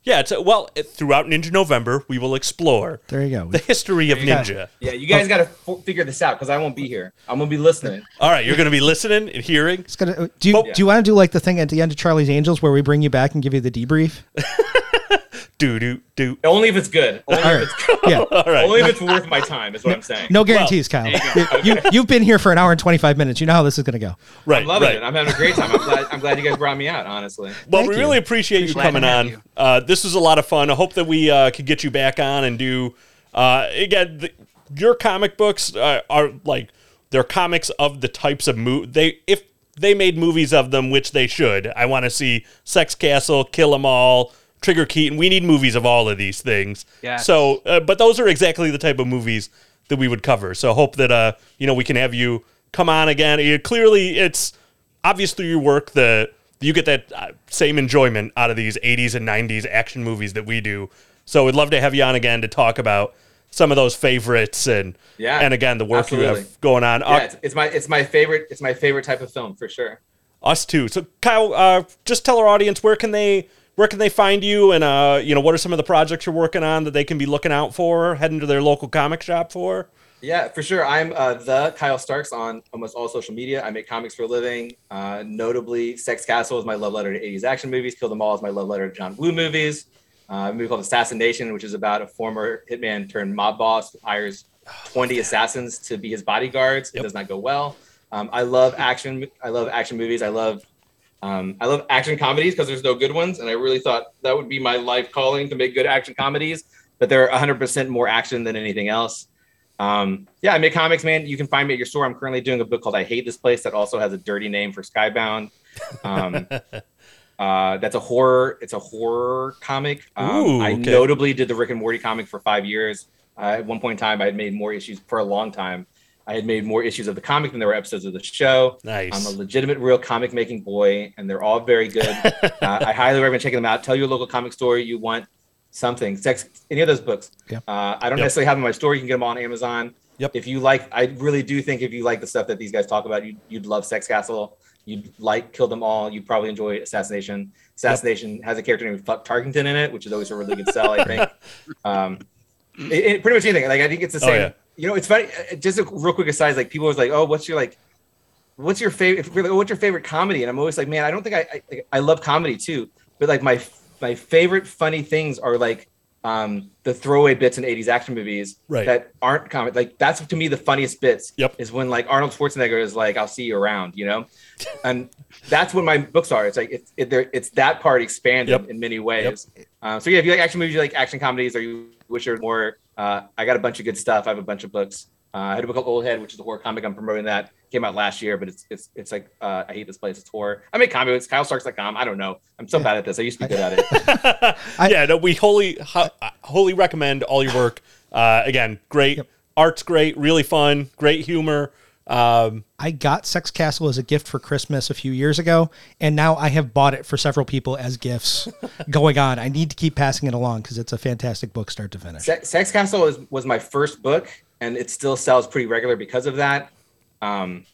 yeah, it's a, well throughout Ninja November, we will explore There you go. the history of you go. ninja. Yeah, you guys got to f- figure this out because I won't be here. I'm gonna be listening. All right, you're going to be listening and hearing. It's gonna, uh, do you Oh. do you want to do like the thing at the end of Charlie's Angels where we bring you back and give you the debrief? Do do do. Only if it's good. Only, All if, right. it's good. Yeah. All right. Only if it's worth my time. Is what I'm saying. No guarantees, Kyle. You, you you've been here for an hour and twenty five minutes. You know how this is gonna go. Right, I'm loving right. it. I'm having a great time. I'm glad. I'm glad you guys brought me out. Honestly. Well, Thank we you. really appreciate you Glad coming on. you. Uh, this was a lot of fun. I hope that we uh, could get you back on and do. Uh, again, the, your comic books uh, are like they're comics of the types of mo They if they made movies of them, which they should. I want to see Sex Castle, Kill 'Em All, Trigger Keaton. We need movies of all of these things. Yeah. So, uh, but those are exactly the type of movies that we would cover. So, hope that uh, you know we can have you come on again. You- clearly, it's obvious through your work that you get that uh, same enjoyment out of these 80s and 90s action movies that we do. So we'd love to have you on again to talk about some of those favorites and Yeah, and again the work you have going on. Yeah, it's, it's my it's my favorite. It's my favorite type of film for sure. us too. So Kyle, uh, just tell our audience where can they where can they find you and uh, you know what are some of the projects you're working on that they can be looking out for, heading to their local comic shop for. Yeah, for sure. I'm uh, the Kyle Starks on almost all social media. I make comics for a living. Uh, notably, Sex Castle is my love letter to 80s action movies. Kill Them All is my love letter to John Woo movies. Uh, a movie called Assassin Nation, which is about a former hitman turned mob boss who hires 20 assassins to be his bodyguards. Yep. It does not go well. Um, I love action. I love action movies. I love um, I love action comedies because there's no good ones, and I really thought that would be my life calling to make good action comedies. But they're 100% more action than anything else. Um, yeah, I make comics, man. You can find me at your store. I'm currently doing a book called I Hate This Place that also has a dirty name for Skybound. Um, uh, that's a horror. It's a horror comic. Um, Ooh, I okay. notably did the Rick and Morty comic for five years. Uh, at one point in time, I had made more issues for a long time. I had made more issues of the comic than there were episodes of the show. Nice. I'm a legitimate, real comic making boy, and they're all very good. uh, I highly recommend checking them out. Tell your local comic store you want something. Sex, any of those books. Yeah. Uh, I don't Yep. necessarily have them in my store. You can get them on Amazon. Yep. If you like, I really do think if you like the stuff that these guys talk about, you'd, you'd love Sex Castle. You'd like Kill Them All. You'd probably enjoy Assassin Nation. Assassination has a character named Fuck Tarkington in it, which is always a really good sell, I think. Um, it, it- pretty much anything. Like I think it's the same. Oh, same. yeah. You know, it's funny. uh, Just a real quick aside, like people always like, "Oh, what's your like, what's your favorite? Like, oh, what's your favorite comedy?" And I'm always like, "Man, I don't think I, I like, I love comedy too, but like my my favorite funny things are like um the throwaway bits in 80s action movies Right. that aren't comedy. Like that's to me the funniest bits. Yep. Is when like Arnold Schwarzenegger is like, "I'll see you around," you know, and that's what my books are. It's like it's it, it's that part expanded Yep. in many ways. Uh, so yeah, if you like action movies, you like action comedies, or you wish there were more, uh, I got a bunch of good stuff. I have a bunch of books. Uh, I had a book called Old Head, which is a horror comic. I'm promoting that. Came out last year, but it's it's it's like uh, I hate this place. It's horror. I make comics. KyleStarks.com. I don't know. I'm so bad at this. I used to be good at it. yeah, no, we wholly ho- wholly recommend all your work. Uh, again, great art's great, really fun, great humor. Um, I got Sex Castle as a gift for Christmas a few years ago, and now I have bought it for several people as gifts going on. I need to keep passing it along because it's a fantastic book, start to finish. Se- Sex Castle was, was my first book, and it still sells pretty regular because of that. Um,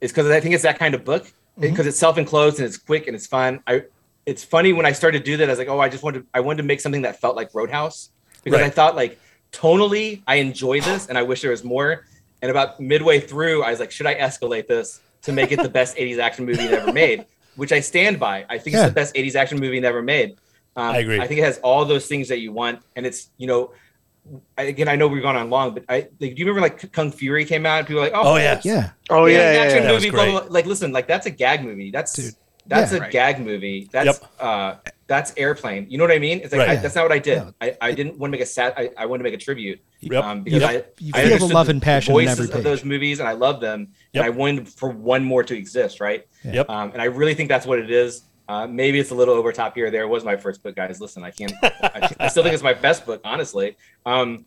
it's because I think it's that kind of book because it's self-enclosed and it's quick and it's fun. I it's funny when I started to do that. I was like, oh, I just wanted I wanted to make something that felt like Roadhouse because I thought like tonally I enjoy this and I wish there was more. And about midway through, I was like, should I escalate this to make it the best 80s action movie ever made? Which I stand by. I think Yeah. it's the best 80s action movie ever made. Um, I agree. I think it has all those things that you want, and it's you know, I- again, I know we've gone on long, but I like, do you remember like Kung Fury came out? And people were like, oh, Oh, yeah. Yeah. Oh yeah, yeah, an yeah, action yeah. Movie. Blah, blah, great. blah. Like, listen, like that's a gag movie. That's Dude. that's Yeah. a Right. gag movie. That's Yep. uh, that's airplane. You know what I mean? It's like Right. I, that's not what I did. Yeah. I, I didn't want to make a sat. I, I wanted to make a tribute. Yep. Um, because Yep. I, You I feel the love and passion in voices every of those movies, and I love them. Yep. And I wanted for one more to exist, right? Yep. Um, and I really think that's what it is. Uh, maybe it's a little over top here or there. It was my first book, guys. Listen, I can't. I, I still think it's my best book, honestly. Um,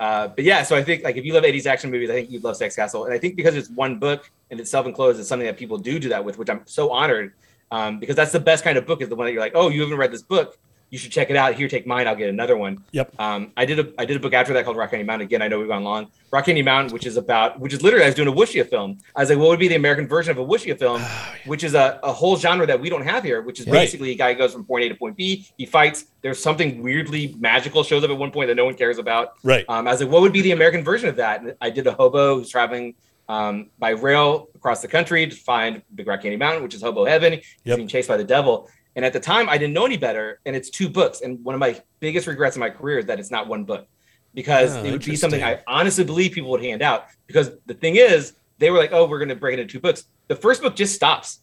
uh, but yeah, so I think like if you love 80s action movies, I think you'd love Sex Castle. And I think because it's one book and it's self-enclosed, it's something that people do do that with, which I'm so honored um, because that's the best kind of book is the one that you're like, oh, you haven't read this book, you should check it out. Here, take mine. I'll get another one. Yep. Um, I did a I did a book after that called Rock Candy Mountain. Again, I know we've gone long. Rock Candy Mountain, which is about, which is literally I was doing a wuxia film. I was like, what would be the American version of a wuxia film, which is a, a whole genre that we don't have here, which is Right. basically a guy goes from point A to point B. He fights. There's something weirdly magical shows up at one point that no one cares about. right. Um, I was like, what would be the American version of that? And I did a hobo who's traveling um, by rail across the country to find Big Rock Candy Mountain, which is hobo heaven. He's Yep. being chased by the devil. And at the time, I didn't know any better. And it's two books. And one of my biggest regrets in my career is that it's not one book because Oh, it would be something I honestly believe people would hand out. Because the thing is, they were like, oh, we're going to break it into two books. The first book just stops.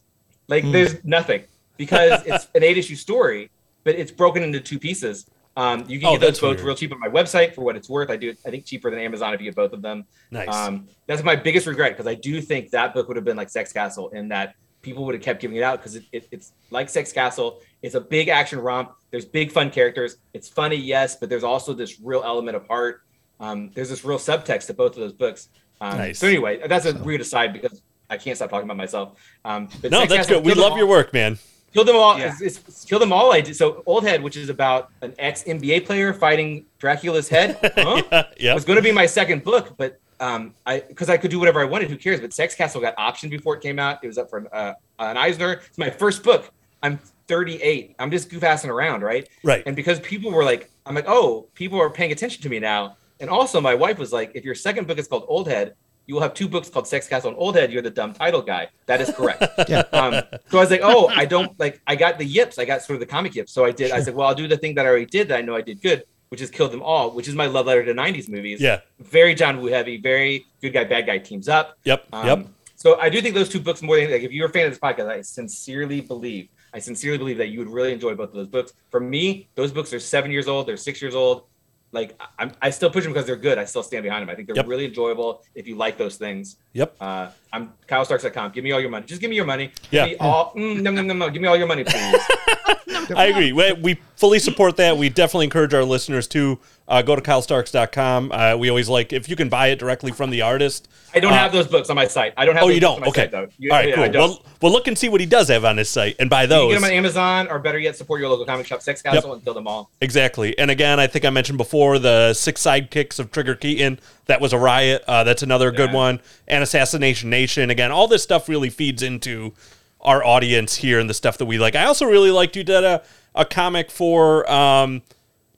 Like Hmm. there's nothing because it's an eight issue story, but it's broken into two pieces. Um, you can Oh, get those both weird. real cheap on my website for what it's worth. I do, I think, cheaper than Amazon if you get both of them. Nice. Um, that's my biggest regret because I do think that book would have been like Sex Castle in that people would have kept giving it out because it, it, it's like Sex Castle. It's a big action romp. There's big fun characters. It's funny, yes, but there's also this real element of heart. Um, there's this real subtext to both of those books. Um, Nice. So anyway, that's a weird aside because I can't stop talking about myself. Um, but no, Sex that's Castle, good. We love All- your work, man. Kill them all. Yeah. It's, it's kill them all. I did. So Old Head, which is about an ex NBA player fighting Dracula's head. Huh? yeah. It was going to be my second book, but um, I because I could do whatever I wanted. Who cares? But Sex Castle got optioned before it came out. It was up for uh, an Eisner. It's my first book. I'm 38. I'm just goof assing around, right? Right. And because people were like, I'm like, oh, people are paying attention to me now. And also, my wife was like, if your second book is called Old Head, you will have two books called Sex Castle and Old Head. You're the dumb title guy. That is correct. Yeah. Um, so I was like, oh, I don't like. I got the yips. I got sort of the comic yips. So I did. I said, well, I'll do the thing that I already did that I know I did good, which is killed them all, which is my love letter to '90s movies. Yeah. Very John Woo heavy. Very good guy, bad guy teams up. Yep. Um, yep. So I do think those two books more than like if you're a fan of this podcast, I sincerely believe, I sincerely believe that you would really enjoy both of those books. For me, those books are seven years old. They're six years old. Like I'm, I still push them because they're good. I still stand behind them. I think they're Yep. really enjoyable if you like those things. Yep. Uh, I'm KyleStarks.com. Give me all your money. Just give me your money. Yeah. Give me all. Mm, no, no, no, no. Give me all your money, please. I agree. We, we fully support that. We definitely encourage our listeners to uh, go to kylestarks.com. Uh, we always like if you can buy it directly from the artist. I don't Uh, have those books on my site. I don't have. Oh, you don't? On my Okay. Site, though. You- All right, yeah, cool. don't. Well, well, look and see what he does have on his site and buy You can those. get them on Amazon, or better yet, support your local comic shop, Sex Castle, and kill them all. Exactly. And again, I think I mentioned before the six sidekicks of Trigger Keaton. That was a riot. Uh, that's another good one. And Assassin Nation. Again, all this stuff really feeds into our audience here and the stuff that we like. I also really liked you did a, a comic for um,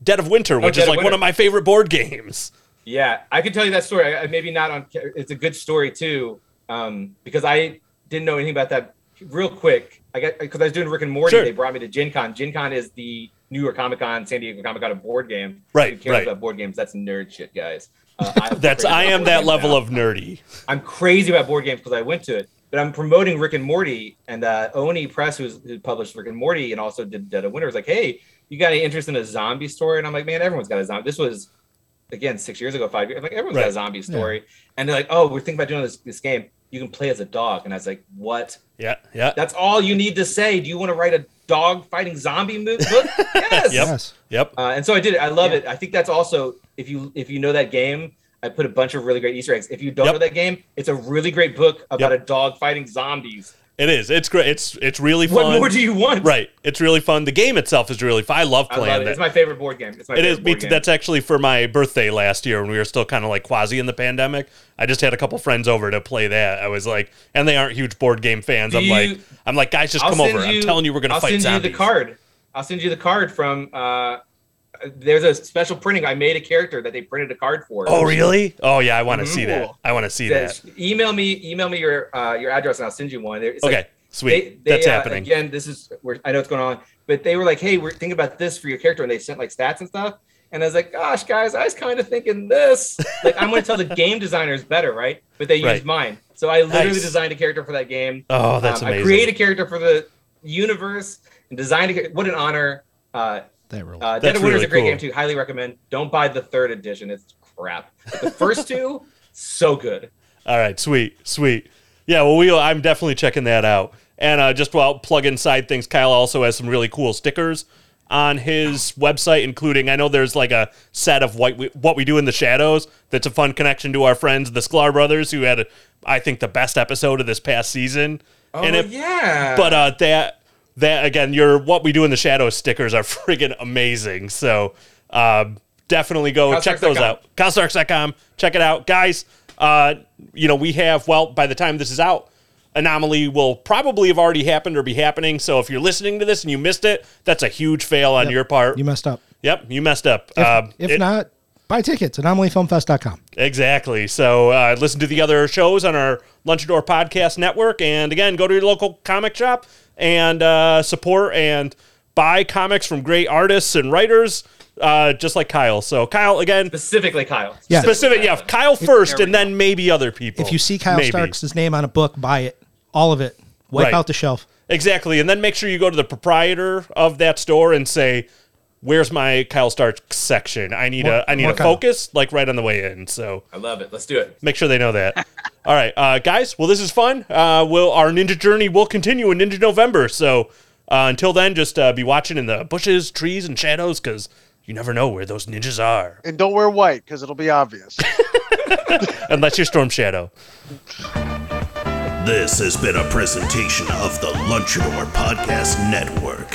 Dead of Winter, which Oh, is like one of my favorite board games. Yeah, I can tell you that story. I, I- maybe not on. It's a good story too, um, because I didn't know anything about that. Real quick, I got because I was doing Rick and Morty. Sure. They brought me to Gen Con. Gen Con is the New York Comic Con, San Diego Comic Con, a board game. Right, Who cares right. about board games? That's nerd shit, guys. Uh, I'm That's I am that level now. of nerdy. I'm crazy about board games because I went to it. But I'm promoting Rick and Morty, and uh, Oni Press, who's, who published Rick and Morty and also did Dead of Winter, was like, "Hey, you got any interest in a zombie story?" And I'm like, "Man, everyone's got a zombie." This was again six years ago, five years. I'm like, everyone's got a zombie story, and they're like, "Oh, we're thinking about doing this this game. You can play as a dog." And I was like, "What? Yeah, yeah. That's all you need to say? Do you want to write a dog fighting zombie mo- book?" yes. Yep. Yep. Uh, and so I did it. I love it. I think that's also if you if you know that game, I put a bunch of really great Easter eggs. If you don't Yep. know that game, it's a really great book about Yep. a dog fighting zombies. It is. It's great. It's it's really fun. What more do you want? Right. It's really fun. The game itself is really fun. I love I playing love it. that. It's my favorite board game. It's my It favorite is. Me board game. That's actually for my birthday last year when we were still kind of like quasi in the pandemic. I just had a couple friends over to play that. I was like, and they aren't huge board game fans. Do I'm you- like, I'm like, guys, just I'll come over. I'm telling you, we're gonna I'll fight send zombies. you the card. I'll send you the card from. Uh, there's a special printing. I made a character that they printed a card for. Oh, really? Oh, yeah. I want to Mhm. see that. I want to see that. Says, email me. Email me your uh, your address and I'll send you one. It's like- Okay. Sweet. They, they, That's uh, happening. Again, this is where I know what's going on, but they were like, "Hey, we're thinking about this for your character," and they sent like stats and stuff. And I was like, "Gosh, guys, I was kind of thinking this. Like, I'm going to tell the game designers better, right? But they Right. used mine, so I literally Nice. designed a character for that game. Oh, that's Um, amazing. I created a character for the universe and designed a. What an honor! Uh, That rule. uh, Dead of Winter is really a great cool. game too. Highly recommend. Don't buy the third edition; it's crap. But the first two, so good. All right, sweet, sweet. Yeah, well, we I'm definitely checking that out. And uh, just while plug inside things, Kyle also has some really cool stickers on his website, including I know there's like a set of what we, what we do in the shadows. That's a fun connection to our friends, the Sklar brothers, who had, a, I think, the best episode of this past season. Oh and it, yeah. but uh, that that again, your what we do in the shadows stickers are friggin' amazing. So um, definitely go check those KyleStarks.com. out. KyleStarks.com. Check it out, guys. Uh, you know we have well by the time this is out. Anomaly will probably have already happened or be happening. So if you're listening to this and you missed it, that's a huge fail on Yep. your part. You messed up. yep, you messed up. If, Um, if it- not, buy tickets. At anomalyfilmfest.com. Exactly. So uh, listen to the other shows on our Lunchador Podcast Network, and again, go to your local comic shop and uh, support and buy comics from great artists and writers, uh, just like Kyle. So Kyle again, specifically Kyle. Yeah. specific, yeah, Kyle first, and then maybe other people. If you see Kyle Maybe. Starks' name on a book, buy it. All of it. Wipe Right. out the shelf. Exactly, and then make sure you go to the proprietor of that store and say, "Where's my Kyle Stark section? I need More- a I need a Kyle. focus like right on the way in." So I love it. Let's do it. Make sure they know that. All right, uh, guys. Well, this is fun. Uh, will our ninja journey will continue in Ninja November. So uh, until then, just uh, be watching in the bushes, trees, and shadows because you never know where those ninjas are, And don't wear white because it'll be obvious. unless you're Storm Shadow. This has been a presentation of the Lunchador Podcast Network.